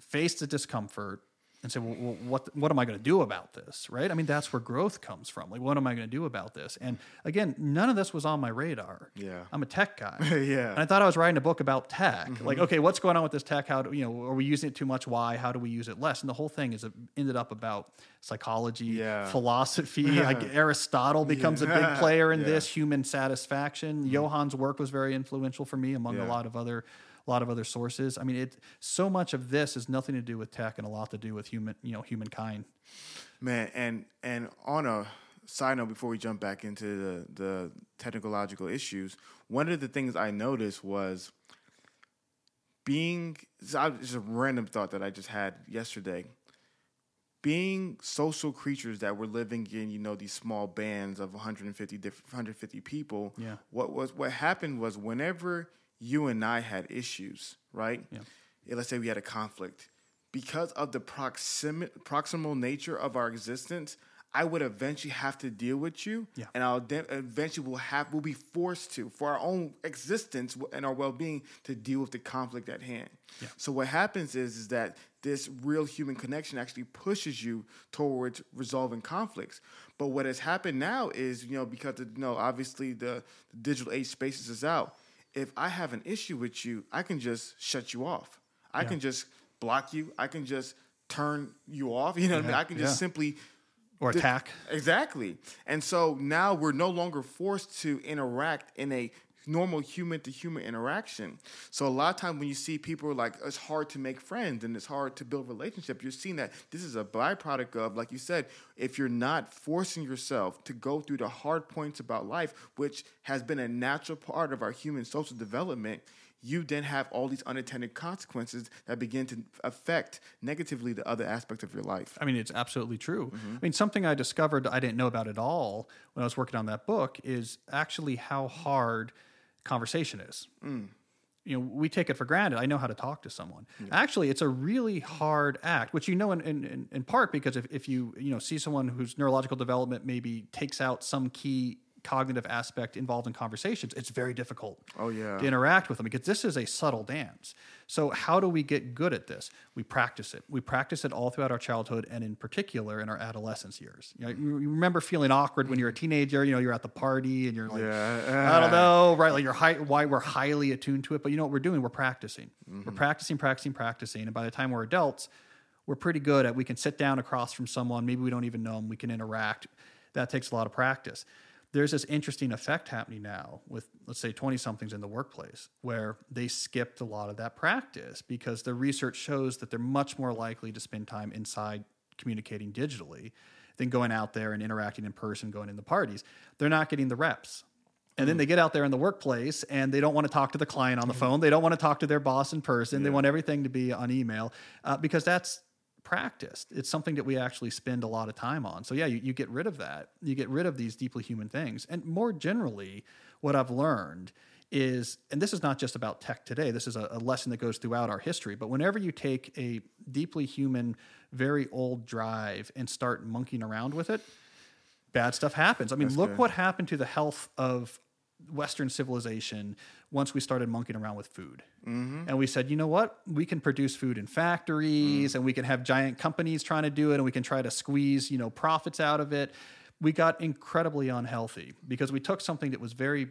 face the discomfort and say, well, what what am I going to do about this? Right? I mean, that's where growth comes from. Like, what am I going to do about this? And again, none of this was on my radar. Yeah. I'm a tech guy. Yeah. And I thought I was writing a book about tech. Mm-hmm. Like, okay, what's going on with this tech? How do you know? Are we using it too much? Why? How do we use it less? And the whole thing is it ended up about psychology, Yeah. philosophy. like Aristotle becomes a big player in Yeah. this. Human satisfaction. Mm-hmm. Johann's work was very influential for me, among a lot of other a lot of other sources. I mean, it so much of this has nothing to do with tech and a lot to do with human, you know, humankind. Man, and and on a side note, before we jump back into the the technological issues, one of the things I noticed was being just a random thought that I just had yesterday. Being social creatures that were living in, you know, these small bands of 150 diff- 150 people. Yeah. What was what happened was whenever you and I had issues, right? Yeah. Let's say we had a conflict because of the proximi- proximal nature of our existence i would eventually have to deal with you Yeah. and i'll de- eventually will have will be forced to for our own existence and our well-being to deal with the conflict at hand Yeah. so what happens is is that this real human connection actually pushes you towards resolving conflicts but what has happened now is you know because of, you know obviously the, the digital age spaces us out if I have an issue with you, I can just shut you off. I can just block you. I can just turn you off. You know what I mean? I can just yeah. simply or attack. Exactly. And so now we're no longer forced to interact in a normal human to human interaction. So a lot of times when you see people like it's hard to make friends and it's hard to build relationship, you're seeing that this is a byproduct of, like you said, if you're not forcing yourself to go through the hard points about life, which has been a natural part of our human social development, you then have all these unintended consequences that begin to affect negatively the other aspects of your life. I mean, it's absolutely true. Mm-hmm. I mean, something I discovered I didn't know about at all when I was working on that book is actually how hard conversation is. Mm. You know, we take it for granted. I know how to talk to someone. Actually, it's a really hard act, which you know in, in, in part because if, if you you know see someone whose neurological development maybe takes out some key cognitive aspect involved in conversations, it's very difficult Oh, yeah. to interact with them because this is a subtle dance. So, how do we get good at this? We practice it. We practice it all throughout our childhood and, in particular, in our adolescence years. You, know, you remember feeling awkward when you're a teenager. You know, you're at the party and you're like, Yeah. I don't know, right? Like you're high, why we're highly attuned to it. But you know what we're doing? We're practicing. We're mm-hmm. practicing, practicing, practicing. And by the time we're adults, we're pretty good at we can sit down across from someone. Maybe we don't even know them. We can interact. That takes a lot of practice there's this interesting effect happening now with let's say 20 somethings in the workplace where they skipped a lot of that practice because the research shows that they're much more likely to spend time inside communicating digitally than going out there and interacting in person going in the parties. They're not getting the reps. And then they get out there in the workplace and they don't want to talk to the client on the phone. They don't want to talk to their boss in person. They want everything to be on email uh, because that's practiced. It's something that we actually spend a lot of time on. So yeah, you, you get rid of that. You get rid of these deeply human things. And more generally, what I've learned is, and this is not just about tech today, this is a, a lesson that goes throughout our history, but whenever you take a deeply human, very old drive and start monkeying around with it, bad stuff happens. I mean, look good. what happened to the health of Western civilization once we started monkeying around with food. Mm-hmm. And we said, you know what? We can produce food in factories mm. and we can have giant companies trying to do it and we can try to squeeze, you know, profits out of it. We got incredibly unhealthy because we took something that was very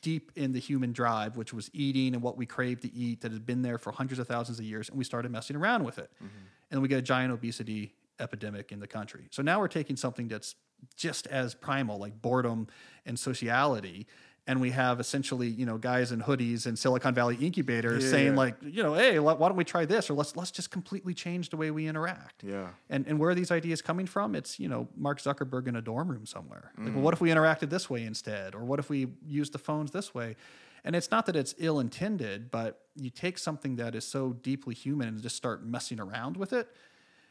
deep in the human drive, which was eating and what we crave to eat that had been there for hundreds of thousands of years, and we started messing around with it. Mm-hmm. And we get a giant obesity epidemic in the country. So now we're taking something that's just as primal, like boredom and sociality. And we have essentially, you know, guys in hoodies and Silicon Valley incubators Yeah, saying, yeah. like, you know, hey, why don't we try this? Or let's let's just completely change the way we interact. Yeah. And and where are these ideas coming from? It's you know Mark Zuckerberg in a dorm room somewhere. Like, Mm. well, what if we interacted this way instead, or what if we used the phones this way? And it's not that it's ill intended, but you take something that is so deeply human and just start messing around with it.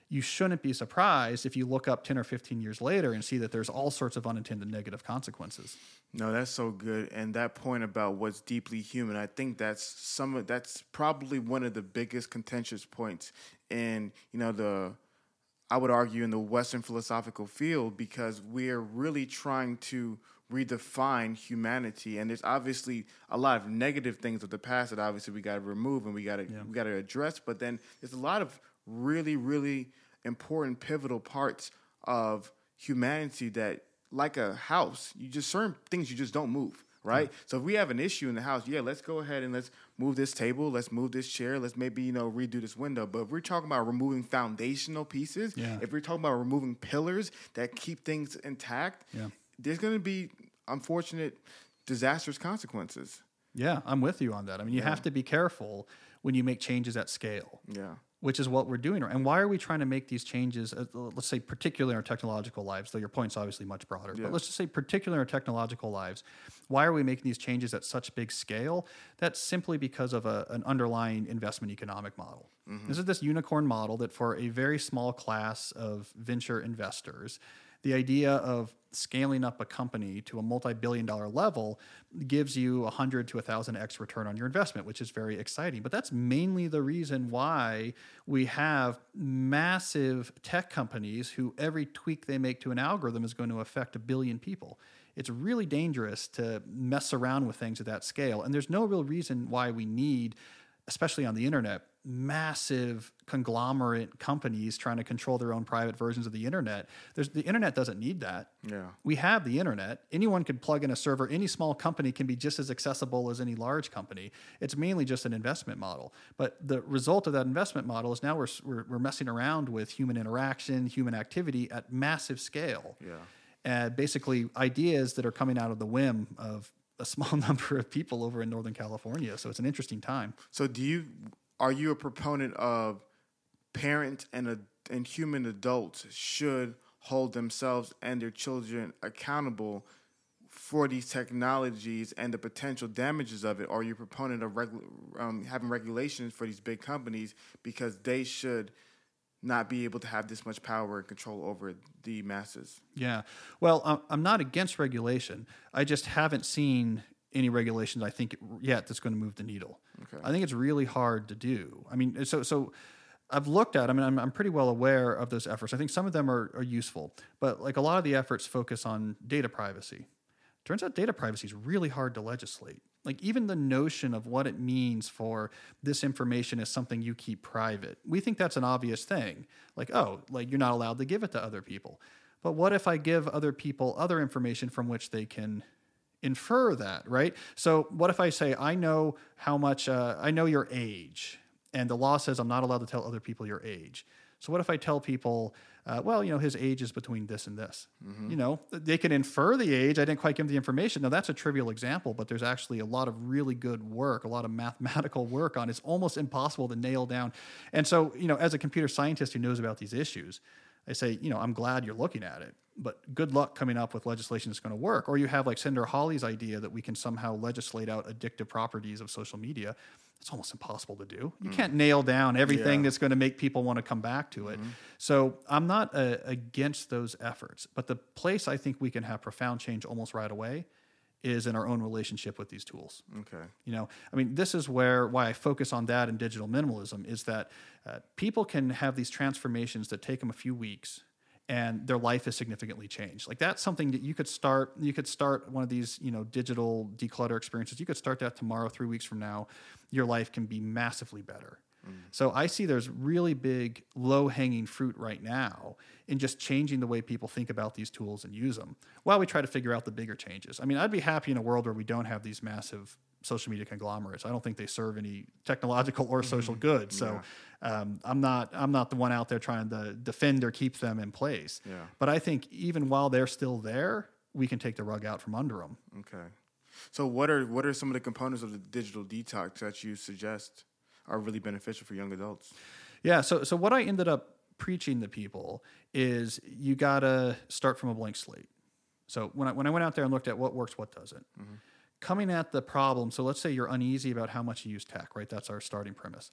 You shouldn't be surprised if you look up 10 or 15 years later and see that there's all sorts of unintended negative consequences. No, that's so good. And that point about what's deeply human, I think that's some of that's probably one of the biggest contentious points in, you know, the I would argue in the Western philosophical field because we're really trying to redefine humanity. And there's obviously a lot of negative things of the past that obviously we gotta remove and we gotta we gotta address. But then there's a lot of really, really important pivotal parts of humanity that like a house, you just certain things you just don't move, right? Hmm. So if we have an issue in the house, yeah, let's go ahead and let's move this table, let's move this chair, let's maybe you know redo this window. But if we're talking about removing foundational pieces, Yeah. if we're talking about removing pillars that keep things intact, Yeah. there's going to be unfortunate, disastrous consequences. Yeah, I'm with you on that. I mean, you have to be careful when you make changes at scale. Yeah. Which is what we're doing. And why are we trying to make these changes? Uh, let's say, particularly in our technological lives, though your point's obviously much broader. Yeah. But let's just say, particularly in our technological lives, why are we making these changes at such big scale? That's simply because of a, an underlying investment economic model. This is this unicorn model that for a very small class of venture investors, the idea of scaling up a company to a multi-billion dollar level gives you a 100 to a 1000x return on your investment which is very exciting. But that's mainly the reason why we have massive tech companies who every tweak they make to an algorithm is going to affect a billion people. It's really dangerous to mess around with things at that scale. And there's no real reason why we need especially on the internet massive conglomerate companies trying to control their own private versions of the internet. There's, the internet doesn't need that. Yeah. We have the internet. Anyone could plug in a server. Any small company can be just as accessible as any large company. It's mainly just an investment model. But the result of that investment model is now we're, we're, we're messing around with human interaction, human activity at massive scale. Yeah. Uh, basically, ideas that are coming out of the whim of a small number of people over in Northern California. So it's an interesting time. So do you are you a proponent of parents and a, and human adults should hold themselves and their children accountable for these technologies and the potential damages of it? Are you a proponent of regu- um, having regulations for these big companies because they should not be able to have this much power and control over the masses? Yeah. Well, I'm- I'm not against regulation. I just haven't seen any regulations I think yet that's going to move the needle. Okay. I think it's really hard to do. I mean, so so I've looked at. I mean, I'm, I'm pretty well aware of those efforts. I think some of them are, are useful, but like a lot of the efforts focus on data privacy. Turns out data privacy is really hard to legislate. Like even the notion of what it means for this information is something you keep private. We think that's an obvious thing. Like, oh, like you're not allowed to give it to other people. But what if I give other people other information from which they can infer that, right? So what if I say I know how much uh, I know your age, and the law says I'm not allowed to tell other people your age. So what if I tell people, uh, well, you know, his age is between this and this? You know, they can infer the age. I didn't quite give the information. Now that's a trivial example, but there's actually a lot of really good work, a lot of mathematical work on. It's almost impossible to nail down. And so, you know, as a computer scientist who knows about these issues, I say, you know, I'm glad you're looking at it, but good luck coming up with legislation that's going to work. Or you have like Senator Hawley's idea that we can somehow legislate out addictive properties of social media. It's almost impossible to do. You can't nail down everything Yeah. that's going to make people want to come back to it. So I'm not uh, against those efforts, but the place I think we can have profound change almost right away is in our own relationship with these tools. Okay. You know, I mean, this is where why I focus on that in digital minimalism is that uh, people can have these transformations that take them a few weeks and their life is significantly changed. Like that's something that you could start. You could start one of these, you know, digital declutter experiences. You could start that tomorrow, three weeks from now. Your life can be massively better. Mm. So I see there's really big low hanging fruit right now in just changing the way people think about these tools and use them while we try to figure out the bigger changes. I mean, I'd be happy in a world where we don't have these massive social media conglomerates. I don't think they serve any technological or social good. So um, I'm not I'm not the one out there trying to defend or keep them in place. Yeah. But I think even while they're still there, we can take the rug out from under them. Okay. So what are what are some of the components of the digital detox that you suggest are really beneficial for young adults? Yeah. So so what I ended up preaching to people is you gotta start from a blank slate. So when I when I went out there and looked at what works, what doesn't, coming at the problem. So let's say you're uneasy about how much you use tech, right? That's our starting premise.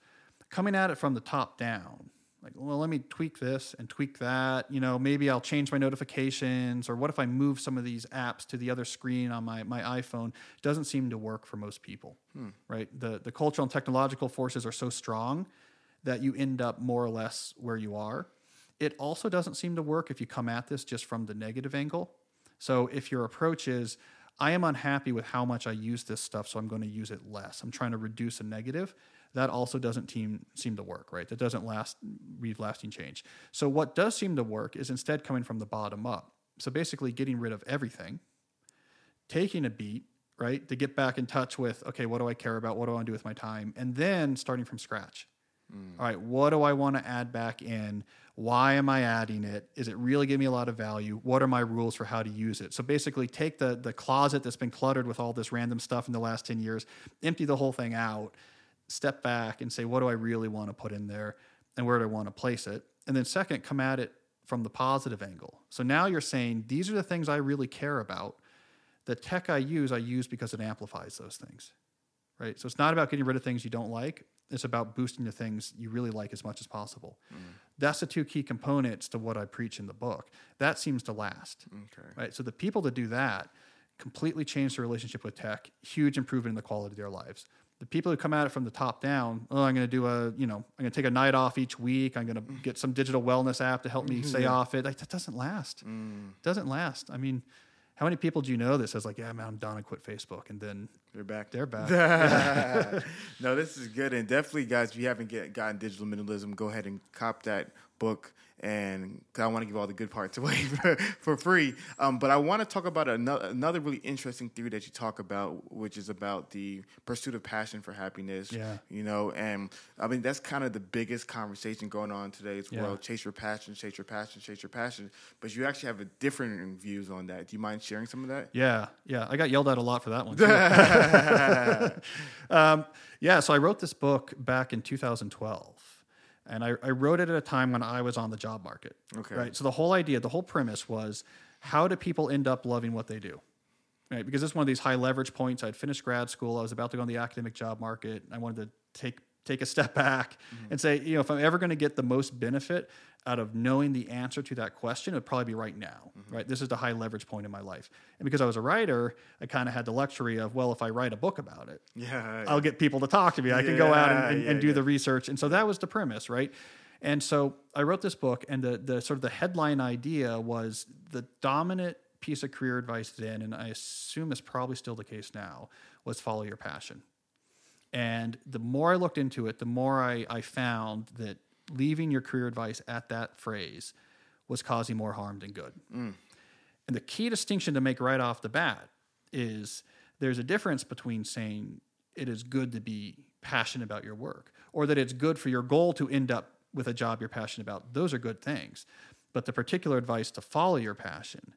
Coming at it from the top down, like, well, let me tweak this and tweak that. You know, maybe I'll change my notifications, or what if I move some of these apps to the other screen on my, my iPhone? Doesn't seem to work for most people, hmm. right? The the cultural and technological forces are so strong that you end up more or less where you are. It also doesn't seem to work if you come at this just from the negative angle. So if your approach is, I am unhappy with how much I use this stuff, so I'm going to use it less. I'm trying to reduce a negative. That also doesn't team, seem to work, right? That doesn't last, leave lasting change. So what does seem to work is instead coming from the bottom up. So basically getting rid of everything, taking a beat, right, to get back in touch with, okay, what do I care about? What do I want to do with my time? And then starting from scratch. Mm. All right, what do I want to add back in? Why am I adding it? Is it really giving me a lot of value? What are my rules for how to use it? So basically, take the the closet that's been cluttered with all this random stuff in the last ten years, empty the whole thing out, step back and say, what do I really want to put in there, and where do I want to place it? And then second, come at it from the positive angle. So now you're saying these are the things I really care about. The tech I use, I use because it amplifies those things right? So it's not about getting rid of things you don't like. It's about boosting the things you really like as much as possible. Mm-hmm. That's the two key components to what I preach in the book. That seems to last, Okay. right? So the people that do that completely change their relationship with tech. Huge improvement in the quality of their lives. The people who come at it from the top down, oh, I'm going to do a, you know, I'm going to take a night off each week. I'm going to mm. get some digital wellness app to help me stay mm-hmm. off it. Like, that doesn't last. Mm. Doesn't last. I mean, How many people do you know that says like, yeah, man, I'm done. I quit Facebook, and then They're back. they're back. no, this is good, and definitely, guys, if you haven't get, gotten digital minimalism, go ahead and cop that book. And I want to give all the good parts away for, for free. Um, but I want to talk about another, another really interesting theory that you talk about, which is about the pursuit of passion for happiness. Yeah. You know, and I mean, that's kind of the biggest conversation going on in today's Yeah. world. Chase your passion, chase your passion, chase your passion. But you actually have a different views on that. Do you mind sharing some of that? Yeah, yeah. I got yelled at a lot for that one. Um, yeah, so I wrote this book back in 2012. And I, I wrote it at a time when I was on the job market. Okay. Right. So the whole idea, the whole premise was how do people end up loving what they do? Right. Because this is one of these high leverage points. I'd finished grad school. I was about to go on the academic job market. I wanted to take take a step back mm-hmm. and say, you know, if I'm ever going to get the most benefit out of knowing the answer to that question, it would probably be right now. Mm-hmm. Right. This is the high leverage point in my life. And because I was a writer, I kind of had the luxury of, well, if I write a book about it, Yeah. I'll get people to talk to me. I can go out and, and, yeah, and do yeah. the research. And so that was the premise, right? And so I wrote this book, and the, the sort of the headline idea was the dominant piece of career advice then, and I assume is probably still the case now, was follow your passion. And the more I looked into it, the more I, I found that leaving your career advice at that phrase was causing more harm than good. Mm. And the key distinction to make right off the bat is there's a difference between saying it is good to be passionate about your work or that it's good for your goal to end up with a job you're passionate about. Those are good things. But the particular advice to follow your passion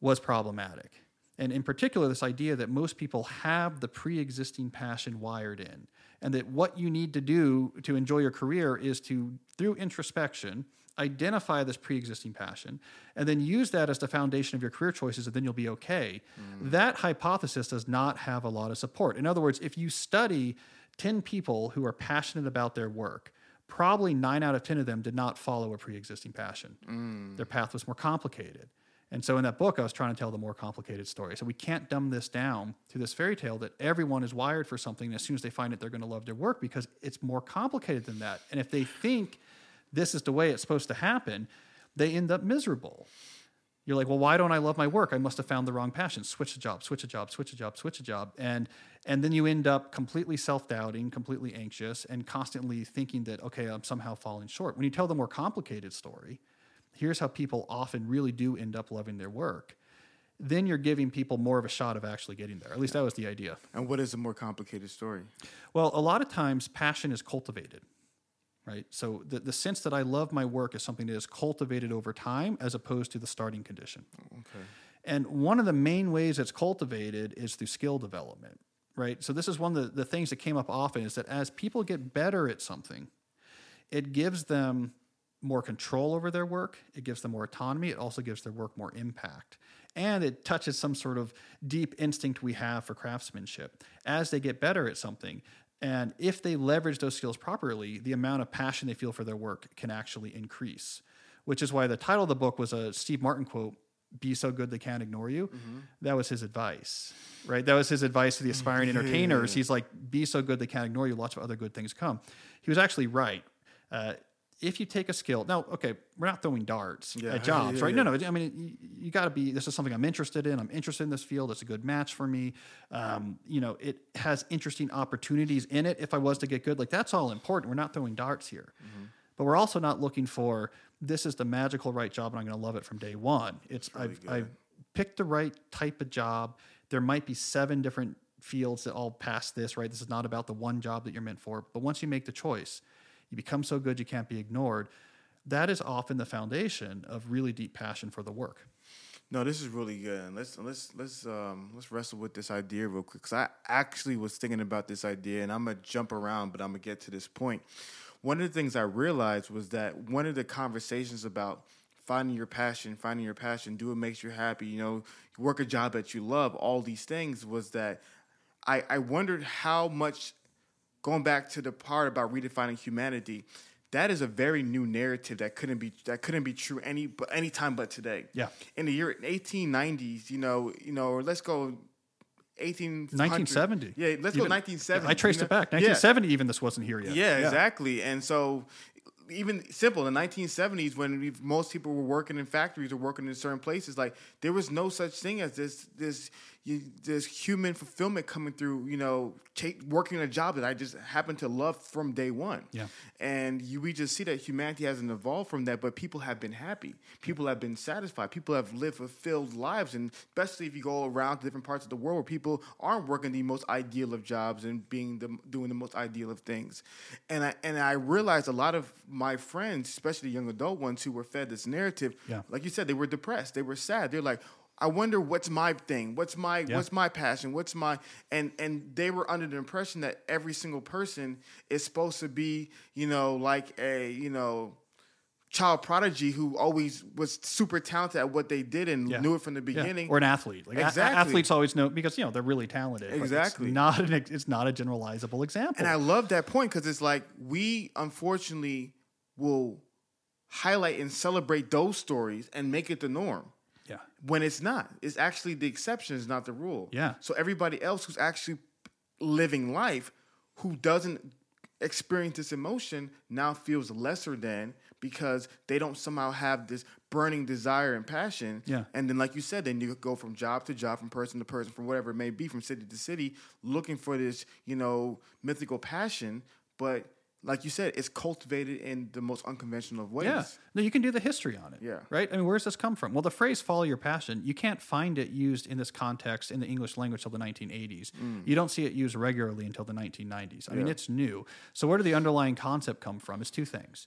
was problematic. And in particular, this idea that most people have the pre existing passion wired in, and that what you need to do to enjoy your career is to, through introspection, identify this pre existing passion, and then use that as the foundation of your career choices, and then you'll be okay. Mm. That hypothesis does not have a lot of support. In other words, if you study 10 people who are passionate about their work, probably nine out of 10 of them did not follow a pre existing passion. Mm. Their path was more complicated. And so in that book, I was trying to tell the more complicated story. So we can't dumb this down to this fairy tale that everyone is wired for something. And as soon as they find it, they're going to love their work because it's more complicated than that. And if they think this is the way it's supposed to happen, they end up miserable. You're like, well, why don't I love my work? I must have found the wrong passion. Switch a job, switch a job, switch a job, switch a job, and and then you end up completely self-doubting, completely anxious, and constantly thinking that okay, I'm somehow falling short. When you tell the more complicated story, here's how people often really do end up loving their work. Then you're giving people more of a shot of actually getting there. At least that was the idea. And what is a more complicated story? Well, a lot of times passion is cultivated, right? So the, the sense that I love my work is something that is cultivated over time as opposed to the starting condition. Oh, okay. And one of the main ways it's cultivated is through skill development, right? So this is one of the, the things that came up often is that as people get better at something, it gives them more control over their work, it gives them more autonomy, it also gives their work more impact. And it touches some sort of deep instinct we have for craftsmanship. As they get better at something, and if they leverage those skills properly, the amount of passion they feel for their work can actually increase. Which is why the title of the book was a Steve Martin quote be so good they can't ignore you. That was his advice, right? That was his advice to the aspiring entertainers. He's like, be so good they can't ignore you. Lots of other good things come. He was actually right. Uh, if you take a skill, now, okay, we're not throwing darts Yeah, at jobs, yeah, right? yeah. No, no. I mean, you, you got to be. This is something I'm interested in. I'm interested in this field. It's a good match for me. Um, you know, it has interesting opportunities in it. If I was to get good, like that's all important. We're not throwing darts here, Mm-hmm. but we're also not looking for this is the magical right job and I'm going to love it from day one. It's I've, I've picked the right type of job. There might be seven different fields that all pass this, right? This is not about the one job that you're meant for. But once you make the choice, you become so good you can't be ignored. That is often the foundation of really deep passion for the work. No, this is really good. And let's let's let's um let's wrestle with this idea real quick because I actually was thinking about this idea, and I'm gonna jump around, but I'm gonna get to this point. One of the things I realized was that one of the conversations about finding your passion, finding your passion, do what makes you happy, you know, work a job that you love, all these things was that I, I wondered how much going back to the part about redefining humanity, that is a very new narrative that couldn't be that couldn't be true any but any time but today. Yeah. In the year 1890s, you know, you know, or let's go 18 1970. Yeah, let's go Even- 1970. I traced you it back. know? Yeah. 1970, even this wasn't here yet. Yeah, exactly. And so even simple in the 1970s when most people were working in factories or working in certain places like there was no such thing as this this you, this human fulfillment coming through you know take, working a job that i just happen to love from day one. Yeah. and you, we just see that humanity hasn't evolved from that but people have been happy. People have been satisfied. People have lived fulfilled lives and especially if you go around to different parts of the world where people aren't working the most ideal of jobs and being the doing the most ideal of things. And i and i realized a lot of my friends especially young adult ones who were fed this narrative Yeah. like you said they were depressed. They were sad. They're like I wonder what's my thing, what's my Yeah. what's my passion, what's my and and they were under the impression that every single person is supposed to be, you know, like a, you know, child prodigy who always was super talented at what they did and Yeah. knew it from the Yeah. beginning. Or an athlete. Like a- a- Exactly. athletes always know because you know they're really talented. Exactly. It's not an, it's not a generalizable example. And I love that point because it's like we unfortunately will highlight and celebrate those stories and make it the norm. When it's not. It's actually the exception, is not the rule. Yeah. So everybody else who's actually living life who doesn't experience this emotion now feels lesser than because they don't somehow have this burning desire and passion. Yeah. And then like you said, then you go from job to job, from person to person, from whatever it may be, from city to city, looking for this, you know, mythical passion. But like you said, it's cultivated in the most unconventional of ways. Yeah. No, you can do the history on it. Yeah. Right? I mean, where's this come from? Well, the phrase follow your passion, you can't find it used in this context in the English language till the 1980s. You don't see it used regularly until the 1990s. I mean, Mm. It's new. So, where did the underlying concept come from? It's two things.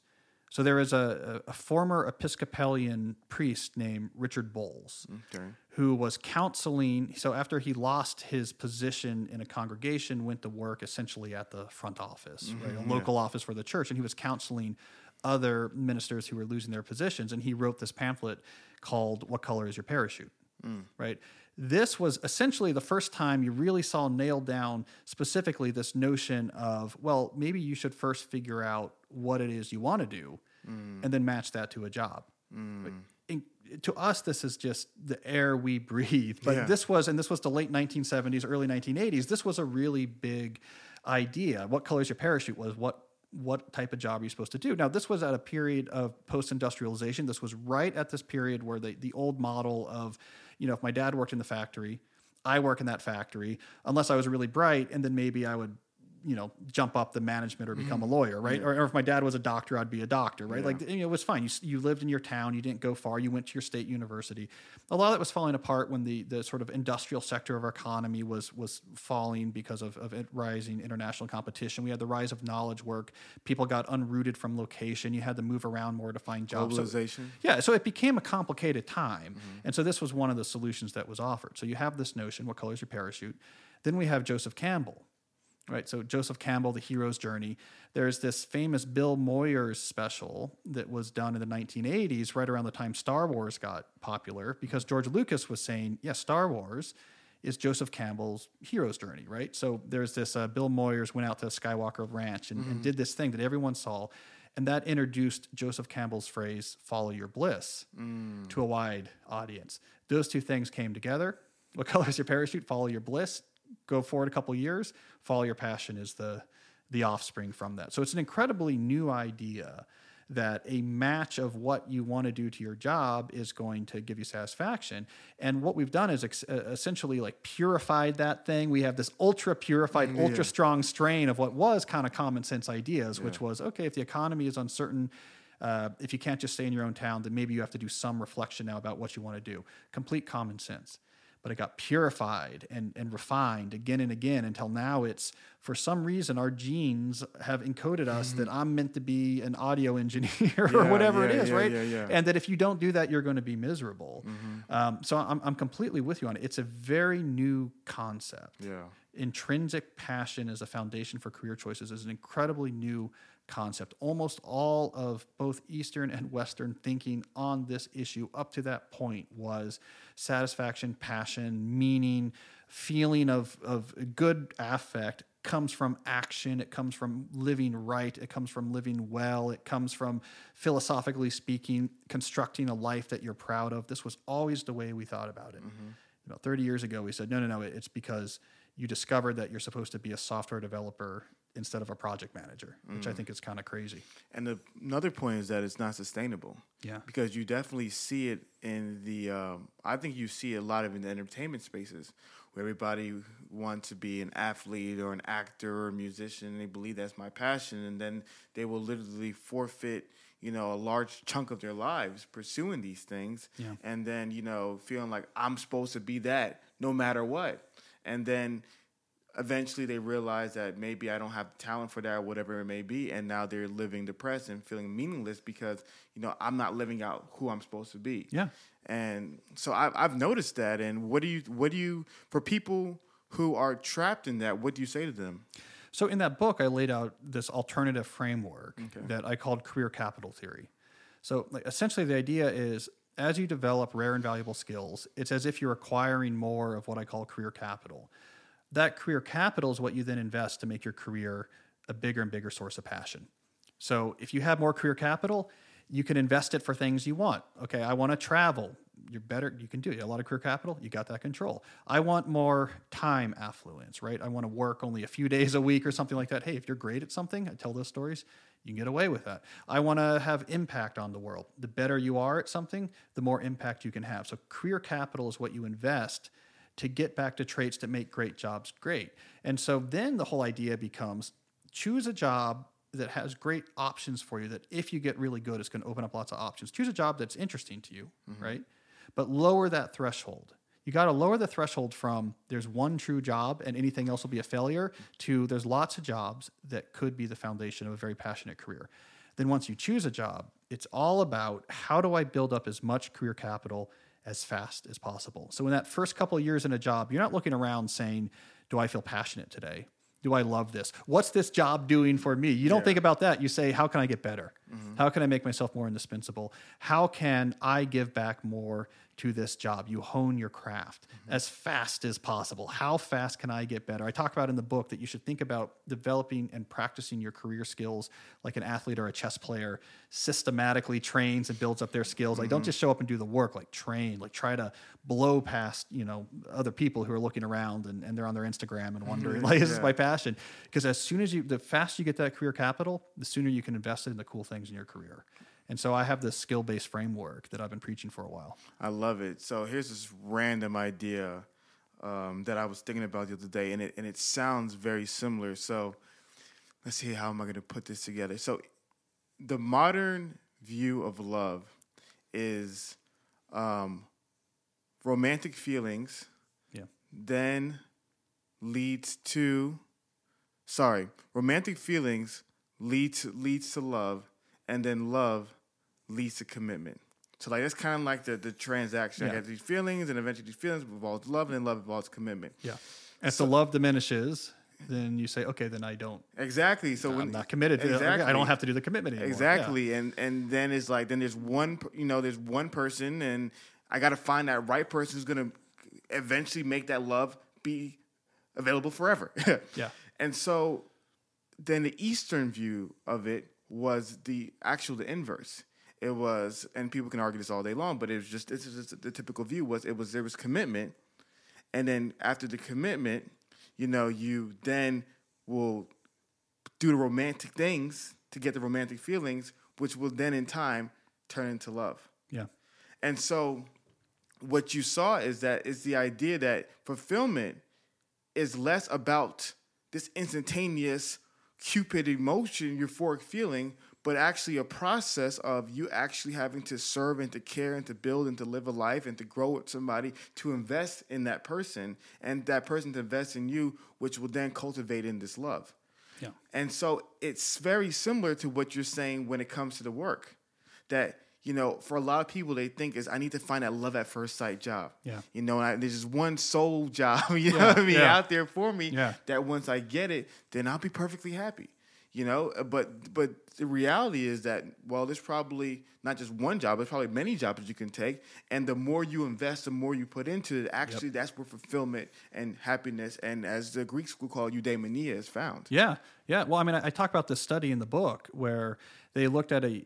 So, there is a, a, a former Episcopalian priest named Richard Bolles Okay. Who was counseling. So after he lost his position in a congregation, went to work essentially at the front office, mm-hmm, right, a local office for the church, and he was counseling other ministers who were losing their positions. And he wrote this pamphlet called "What Color Is Your Parachute?" Mm. Right. This was essentially the first time you really saw nailed down specifically this notion of, well, maybe you should first figure out what it is you want to do, mm. and then match that to a job. Mm. But in, to us, this is just the air we breathe. But Yeah. this was, and this was the late 1970s, early 1980s. This was a really big idea. What color is your parachute? Was what what type of job are you supposed to do? Now, this was at a period of post-industrialization. This was right at this period where the the old model of, you know, if my dad worked in the factory, I work in that factory, unless I was really bright, and then maybe I would you know jump up the management or mm-hmm. become a lawyer right? Or, or if my dad was a doctor i'd be a doctor right? Like you know, it was fine. You, you lived in your town. You didn't go far. You went to your state university. A lot of that was falling apart when the, the sort of industrial sector of our economy was was falling because of, of it rising international competition. We had the rise of knowledge work. People got unrooted from location. You had to move around more to find jobs. So- Globalization. yeah, so it became a complicated time. Mm-hmm. And so this was one of the solutions that was offered. So you have this notion what color is your parachute? Then we have Joseph Campbell. Right, so Joseph Campbell, The Hero's Journey. There's this famous Bill Moyers special that was done in the 1980s, right around the time Star Wars got popular, because George Lucas was saying, yes, Star Wars is Joseph Campbell's hero's journey, right? So there's this uh, Bill Moyers went out to Skywalker Ranch and, and did this thing that everyone saw, and that introduced Joseph Campbell's phrase "follow your bliss" to a wide audience. Those two things came together. What color is your parachute? Follow your bliss. Go forward a couple years. Follow your passion is the the offspring from that. So it's an incredibly new idea that a match of what you want to do to your job is going to give you satisfaction. And what we've done is ex- uh, essentially like purified that thing. We have this ultra purified, ultra strong strain of what was kind of common sense ideas, which was okay, if the economy is uncertain, uh, if you can't just stay in your own town, then maybe you have to do some reflection now about what you want to do. Complete common sense. But it got purified and, and refined again and again until now it's, for some reason, our genes have encoded us that I'm meant to be an audio engineer or Yeah, whatever it yeah, is, yeah, right? yeah, yeah. And that if you don't do that, you're going to be miserable. Um, so I'm, I'm completely with you on it. It's a very new concept Yeah. intrinsic passion as a foundation for career choices is an incredibly new concept. Almost all of both Eastern and Western thinking on this issue up to that point was satisfaction, passion, meaning, feeling of, of good affect comes from action. It comes from living right. It comes from living well. It comes from philosophically speaking constructing a life that you're proud of. This was always the way we thought about it. Mm-hmm. You know 30 years ago we said no no no it's because you discovered that you're supposed to be a software developer instead of a project manager, which I think is kind of crazy. And the, another point is that it's not sustainable. Yeah. Because you definitely see it in the, um, I think you see a lot of in the entertainment spaces where everybody wants to be an athlete or an actor or a musician and they believe that's my passion. And then they will literally forfeit, you know, a large chunk of their lives pursuing these things. Yeah. And then, you know, feeling like I'm supposed to be that no matter what. And then eventually they realize that maybe I don't have talent for that, or whatever it may be, and now they're living depressed and feeling meaningless because you know I'm not living out who I'm supposed to be. Yeah. And so I've I've noticed that. And what do you what do you for people who are trapped in that? What do you say to them? So in that book, I laid out this alternative framework Okay. that I called career capital theory. So like, essentially, the idea is as you develop rare and valuable skills, it's as if you're acquiring more of what I call career capital. That career capital is what you then invest to make your career a bigger and bigger source of passion. So if you have more career capital, you can invest it for things you want. Okay, I want to travel. You're better. You can do it. A lot of career capital. You got that control. I want more time affluence. Right. I want to work only a few days a week or something like that. Hey, if you're great at something, I tell those stories. You can get away with that. I want to have impact on the world. The better you are at something, the more impact you can have. So career capital is what you invest to get back to traits that make great jobs great. And so then the whole idea becomes choose a job that has great options for you that if you get really good it's going to open up lots of options. Choose a job that's interesting to you, mm-hmm. right? But lower that threshold. You got to lower the threshold from there's one true job and anything else will be a failure to there's lots of jobs that could be the foundation of a very passionate career. Then once you choose a job, it's all about how do I build up as much career capital as fast as possible. So in that first couple of years in a job, you're not looking around saying, "Do I feel passionate today? Do I love this? What's this job doing for me?" You don't think about that. You say, "How can I get better? Mm-hmm. How can I make myself more indispensable? How can I give back more to this job?" You hone your craft mm-hmm. as fast as possible. How fast can I get better? I talk about in the book that you should think about developing and practicing your career skills like an athlete or a chess player systematically trains and builds up their skills. Like don't mm-hmm. just show up and do the work, like train, like try to blow past, you know, other people who are looking around and, and they're on their Instagram and wondering, mm-hmm. like, this is Yeah. my passion. Because as soon as you, the faster you get that career capital, the sooner you can invest it in the cool things in your career. And so I have this skill based framework that I've been preaching for a while. I love it. So here's this random idea um, that I was thinking about the other day, and it and it sounds very similar. So let's see how am I going to put this together. So the modern view of love is um, romantic feelings, Yeah. then leads to sorry, romantic feelings leads leads to love, and then love leads to commitment. So like that's kind of like the the transaction. I Yeah. got these feelings, and eventually these feelings involves love, and then love involves commitment. Yeah. And if the love diminishes, then you say, okay, then I don't. Exactly. So I'm when not committed. To exactly. I don't have to do the commitment anymore. Yeah. Exactly, and and then it's like then there's one you know there's one person, and I got to find that right person who's gonna eventually make that love be available forever. Yeah. And so then the Eastern view of it was the actual the inverse. It was, and people can argue this all day long, but it was just this is the typical view was it was there was commitment, and then after the commitment, you know, you then will do the romantic things to get the romantic feelings, which will then in time turn into love. Yeah. And so what you saw is that is the idea that fulfillment is less about this instantaneous cupid emotion, euphoric feeling, but actually a process of you actually having to serve and to care and to build and to live a life and to grow with somebody to invest in that person and that person to invest in you, which will then cultivate in this love. Yeah. And so it's very similar to what you're saying when it comes to the work. That, you know, for a lot of people, they think is I need to find that love at first sight job. Yeah. You know, and I, there's just one soul job, you know Yeah, what I mean, yeah. out there for me Yeah. that once I get it, then I'll be perfectly happy. You know, Uh, but but the reality is that well, there's probably not just one job, there's probably many jobs you can take, and the more you invest, the more you put into it. Actually, that's where fulfillment and happiness, and as the Greeks would call eudaimonia, is found. Yeah, yeah. Well, I mean, I, I talk about this study in the book where they looked at a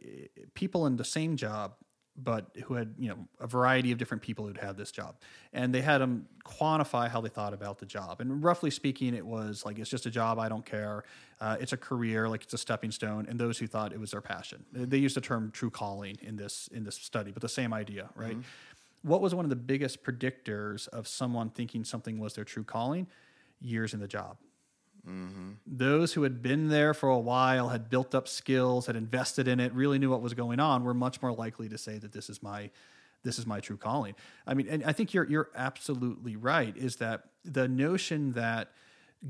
people in the same job but who had you know a variety of different people who'd had this job, and they had them quantify how they thought about the job. And roughly speaking, it was like it's just a job. I don't care. Uh, it's a career, like it's a stepping stone. And those who thought it was their passion, they used the term true calling in this in this study, but the same idea, right? What was one of the biggest predictors of someone thinking something was their true calling? Years in the job. Those who had been there for a while, had built up skills, had invested in it, really knew what was going on, were much more likely to say that this is my this is my true calling. I mean, and I think you're you're absolutely right. Is that the notion that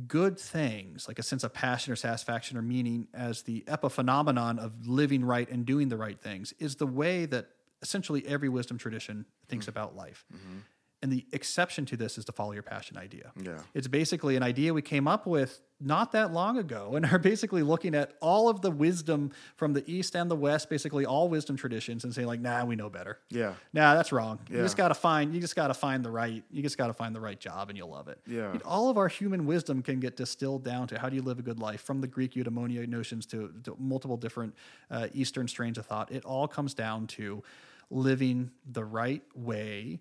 good things like a sense of passion or satisfaction or meaning as the epiphenomenon of living right and doing the right things is the way that essentially every wisdom tradition thinks mm-hmm. about life. Mm-hmm. And the exception to this is the follow your passion idea. Yeah. It's basically an idea we came up with not that long ago and are basically looking at all of the wisdom from the East and the West, basically all wisdom traditions, and saying, like, nah, we know better. Yeah. Nah, that's wrong. You just gotta find you just gotta find the right you just gotta find the right job and you'll love it. Yeah. And all of our human wisdom can get distilled down to how do you live a good life, from the Greek eudaimonia notions to, to multiple different uh, Eastern strains of thought. It all comes down to living the right way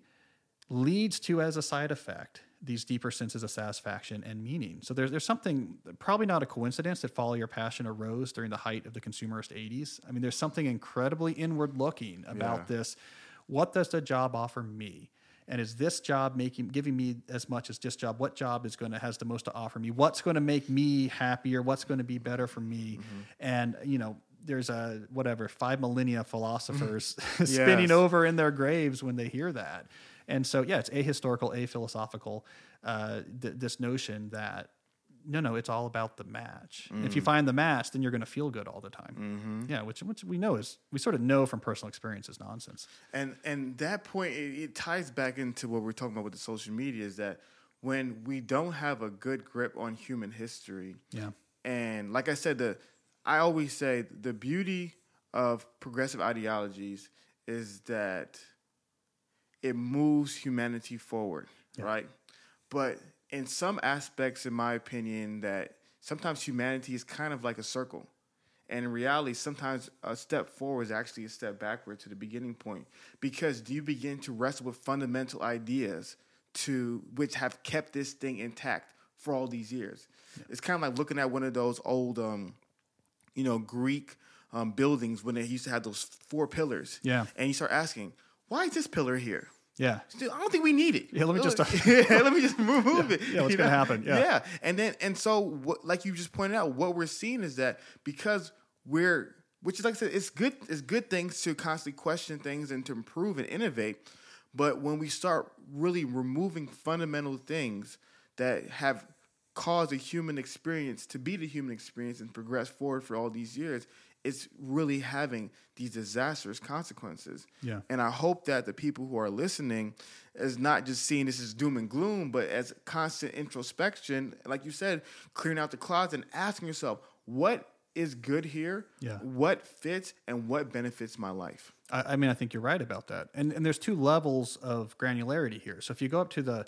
leads to as a side effect these deeper senses of satisfaction and meaning. So there's there's something probably not a coincidence that follow your passion arose during the height of the consumerist 80s. I mean there's something incredibly inward looking about Yeah. this. What does the job offer me? And is this job making giving me as much as this job? What job is going to has the most to offer me? What's going to make me happier? What's going to be better for me? Mm-hmm. And you know, there's a whatever five millennia philosophers mm-hmm. spinning Yes. over in their graves when they hear that. And so, yeah, it's ahistorical, aphilosophical. Uh, th- this notion that no, no, it's all about the match. If you find the match, then you're going to feel good all the time. Yeah, which which we know is we sort of know from personal experience is nonsense. And and that point it, it ties back into what we're talking about with the social media is that when we don't have a good grip on human history, Yeah. and like I said, the I always say the beauty of progressive ideologies is that it moves humanity forward, right? But in some aspects, in my opinion, that sometimes humanity is kind of like a circle. And in reality, sometimes a step forward is actually a step backward to the beginning point because do you begin to wrestle with fundamental ideas to which have kept this thing intact for all these years? It's kind of like looking at one of those old, um, you know, Greek um, buildings when they used to have those four pillars. Yeah. And you start asking, why is this pillar here? Yeah. I don't think we need it. Yeah, let me just- yeah, let me just remove it. yeah, what's you gonna happen? Yeah. and then and so what, like you just pointed out, what we're seeing is that because we're, which is like I said, it's good. It's good things to constantly question things and to improve and innovate. But when we start really removing fundamental things that have caused a human experience to be the human experience and progress forward for all these years, it's really having these disastrous consequences. Yeah. And I hope that the people who are listening is not just seeing this as doom and gloom, but as constant introspection, like you said, clearing out the closet and asking yourself, what is good here? Yeah. What fits and what benefits my life? I, I mean, I think you're right about that. And and there's two levels of granularity here. So if you go up to the,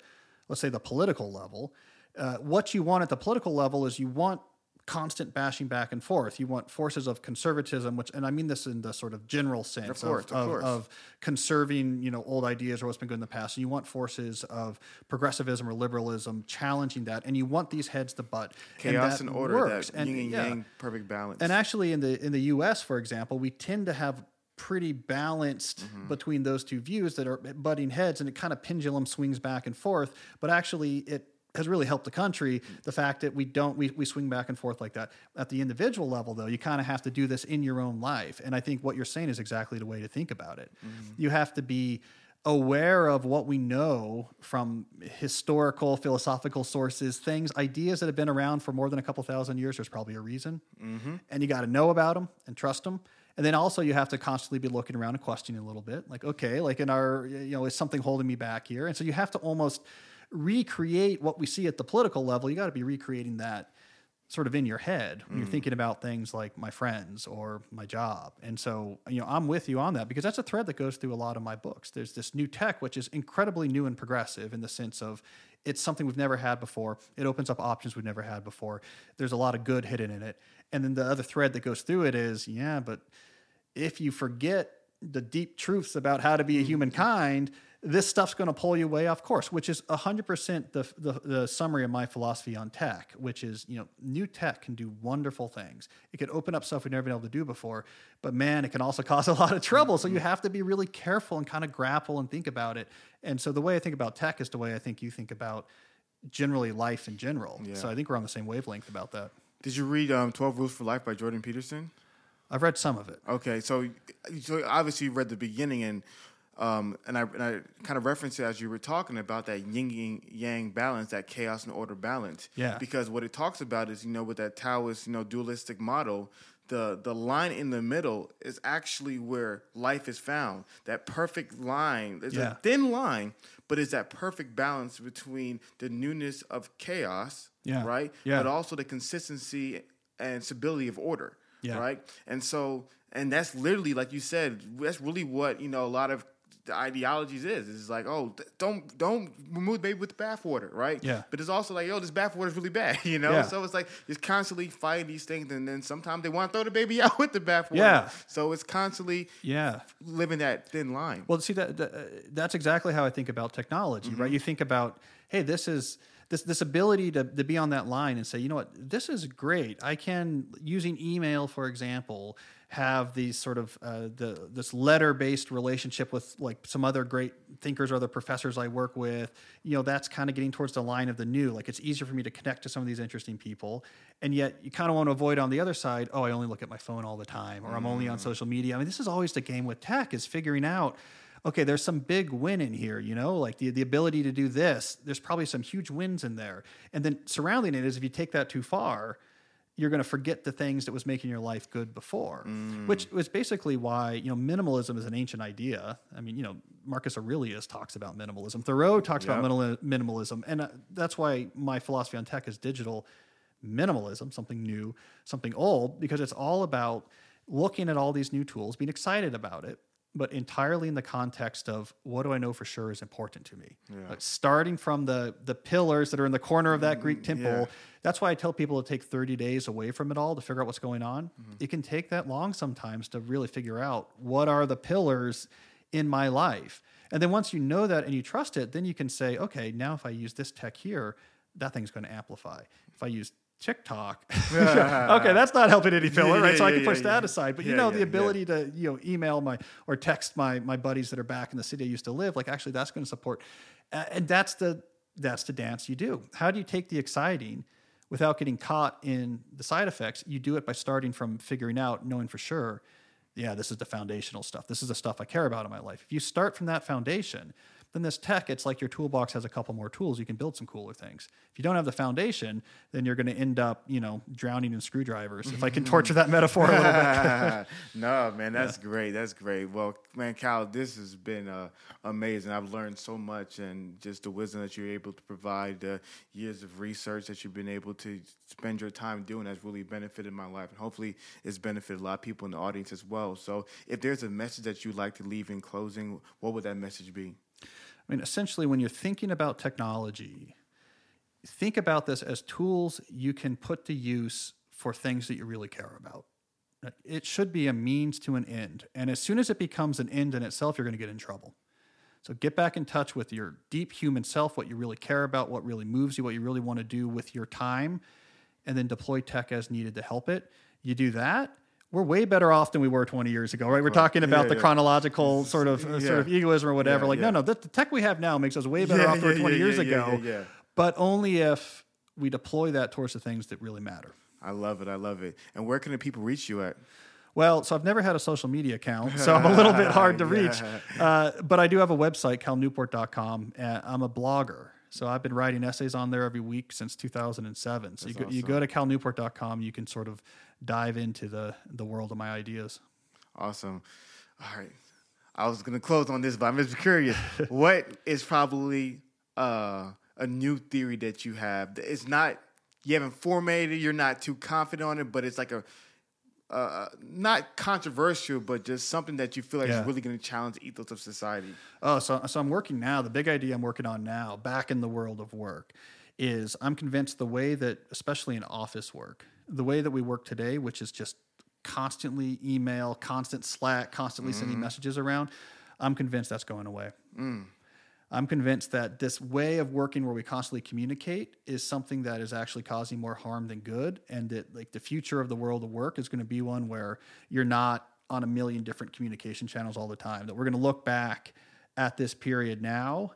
let's say the political level, uh, what you want at the political level is you want constant bashing back and forth. You want forces of conservatism, which, and I mean this in the sort of general sense Of course, of of, of conserving, you know, old ideas or what's been good in the past. And you want forces of progressivism or liberalism challenging that, and you want these heads to butt. Chaos and, and, order, works. that yin and yeah. yang, perfect balance. And actually, in the in the U.S., for example, we tend to have pretty balanced Mm-hmm. between those two views that are butting heads, and it kind of pendulum swings back and forth. But actually, it has really helped the country. The fact that we don't we, we swing back and forth like that at the individual level, though, you kind of have to do this in your own life. And I think what you're saying is exactly the way to think about it. Mm-hmm. You have to be aware of what we know from historical philosophical sources things ideas that have been around for more than a couple thousand years there's probably a reason mm-hmm. and you got to know about them and trust them and then also you have to constantly be looking around and questioning a little bit like okay like in our you know is something holding me back here and so you have to almost recreate what we see at the political level you got to be recreating that sort of in your head when you're mm. thinking about things like my friends or my job. And so, you know, I'm with you on that because that's a thread that goes through a lot of my books. There's this new tech, which is incredibly new and progressive in the sense of it's something we've never had before. It opens up options we've never had before. There's a lot of good hidden in it. And then the other thread that goes through it is, yeah, but if you forget the deep truths about how to be a mm. humankind, this stuff's going to pull you way off course, which is 100% the, the, the summary of my philosophy on tech, which is, you know, new tech can do wonderful things. It can open up stuff we've never been able to do before, but man, it can also cause a lot of trouble. So you have to be really careful and kind of grapple and think about it. And so the way I think about tech is the way I think you think about generally life in general. Yeah. So I think we're on the same wavelength about that. Did you read um, 12 Rules for Life by Jordan Peterson? I've read some of it. Okay, so so obviously you read the beginning and um, and I and I kind of referenced it as you were talking about that yin yang- balance, that chaos and order balance. Yeah. Because what it talks about is you know with that Taoist you know dualistic model, the the line in the middle is actually where life is found. That perfect line. It's Yeah. a thin line, but it's that perfect balance between the newness of chaos, Yeah. right? Yeah. But also the consistency and stability of order Yeah. right? And so, and that's literally like you said, that's really what you know a lot of the ideologies is. It's like, oh, don't don't remove the baby with the bathwater, right? Yeah. But it's also like, yo, this bathwater is really bad, you know. Yeah. So it's like it's constantly fighting these things, and then sometimes they want to throw the baby out with the bathwater. Yeah. So it's constantly Yeah. living that thin line. Well, see that, that uh, that's exactly how I think about technology, right? You think about, hey, this is this this ability to to be on that line and say, you know what, this is great. I can using email, for example, have these sort of uh, the this letter based relationship with like some other great thinkers or other professors I work with. You know, that's kind of getting towards the line of the new. Like it's easier for me to connect to some of these interesting people, and yet you kind of want to avoid on the other side. Oh, I only look at my phone all the time, or I'm only on social media. I mean, this is always the game with tech is figuring out okay, there's some big win in here, you know, like the, the ability to do this. There's probably some huge wins in there. And then surrounding it is if you take that too far, you're going to forget the things that was making your life good before, which was basically why, you know, minimalism is an ancient idea. I mean, you know, Marcus Aurelius talks about minimalism. Thoreau talks about Yep. minimal, minimalism. And uh, that's why my philosophy on tech is digital minimalism, something new, something old, because it's all about looking at all these new tools, being excited about it, but entirely in the context of what do I know for sure is important to me. Like starting from the the pillars that are in the corner of that Greek mm, temple. yeah. That's why I tell people to take 30 days away from it all to figure out what's going on. Mm-hmm. It can take that long sometimes to really figure out what are the pillars in my life. And then once you know that and you trust it, then you can say, okay, now if I use this tech here, that thing's going to amplify. If I use TikTok, okay, that's not helping any pillar, Yeah, right? So I yeah, can push yeah, that yeah. aside. But you know, yeah, the yeah. ability to you know email my or text my my buddies that are back in the city I used to live, like actually that's going to support, uh, and that's the that's the dance you do. How do you take the exciting without getting caught in the side effects? You do it by starting from figuring out, knowing for sure, yeah, this is the foundational stuff. This is the stuff I care about in my life. If you start from that foundation, then this tech, it's like your toolbox has a couple more tools. You can build some cooler things. If you don't have the foundation, then you're going to end up, you know, drowning in screwdrivers. If I can torture that metaphor a little bit. no, man, that's great. That's great. Well, man, Cal, this has been uh, amazing. I've learned so much, and just the wisdom that you're able to provide, the years of research that you've been able to spend your time doing has really benefited my life, and hopefully, it's benefited a lot of people in the audience as well. So, if there's a message that you'd like to leave in closing, what would that message be? I mean, essentially, when you're thinking about technology, think about this as tools you can put to use for things that you really care about. It should be a means to an end. And as soon as it becomes an end in itself, you're going to get in trouble. So get back in touch with your deep human self, what you really care about, what really moves you, what you really want to do with your time, and then deploy tech as needed to help it. You do that, we're way better off than we were 20 years ago, right? We're talking about Yeah, the yeah. chronological sort of uh, Yeah. sort of egoism or whatever. Like, no, no, the, the tech we have now makes us way better off than we were yeah, 20 yeah, years ago. But only if we deploy that towards the things that really matter. I love it. I love it. And where can the people reach you at? Well, so I've never had a social media account, so I'm a little bit hard to reach. Uh, but I do have a website, calnewport.com. And I'm a blogger. So I've been writing essays on there every week since 2007. So you go, you go to calnewport.com, you can sort of dive into the, the world of my ideas. Awesome. All right. I was gonna close on this, but I'm just curious. what is probably uh, a new theory that you have? It's not you haven't formulated. You're not too confident on it, but it's like a Uh, uh, not controversial, but just something that you feel like Yeah. is really going to challenge the ethos of society. Oh, so, so I'm working now. The big idea I'm working on now, back in the world of work, is I'm convinced the way that, especially in office work, the way that we work today, which is just constantly email, constant Slack, constantly sending mm-hmm. messages around. I'm convinced that's going away. Mm. I'm convinced that this way of working where we constantly communicate is something that is actually causing more harm than good and that like the future of the world of work is going to be one where you're not on a million different communication channels all the time that we're going to look back at this period now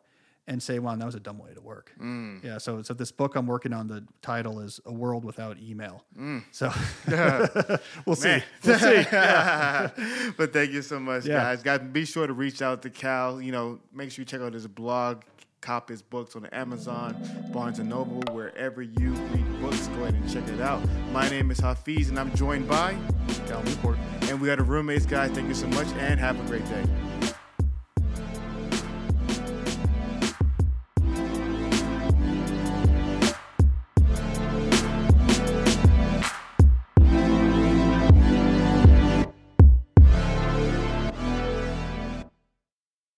and say wow that was a dumb way to work mm. yeah so so this book i'm working on the title is a world without email mm. so we'll see we'll see but thank you so much, Yeah. guys. Guys, be sure to reach out to Cal. You know, make sure you check out his blog, cop his books on Amazon, Barnes and Noble, wherever you read books. Go ahead and check it out. My name is Hafeez, and I'm joined by, Cal Newport. and we are the roommates, guys. Thank you so much, and have a great day.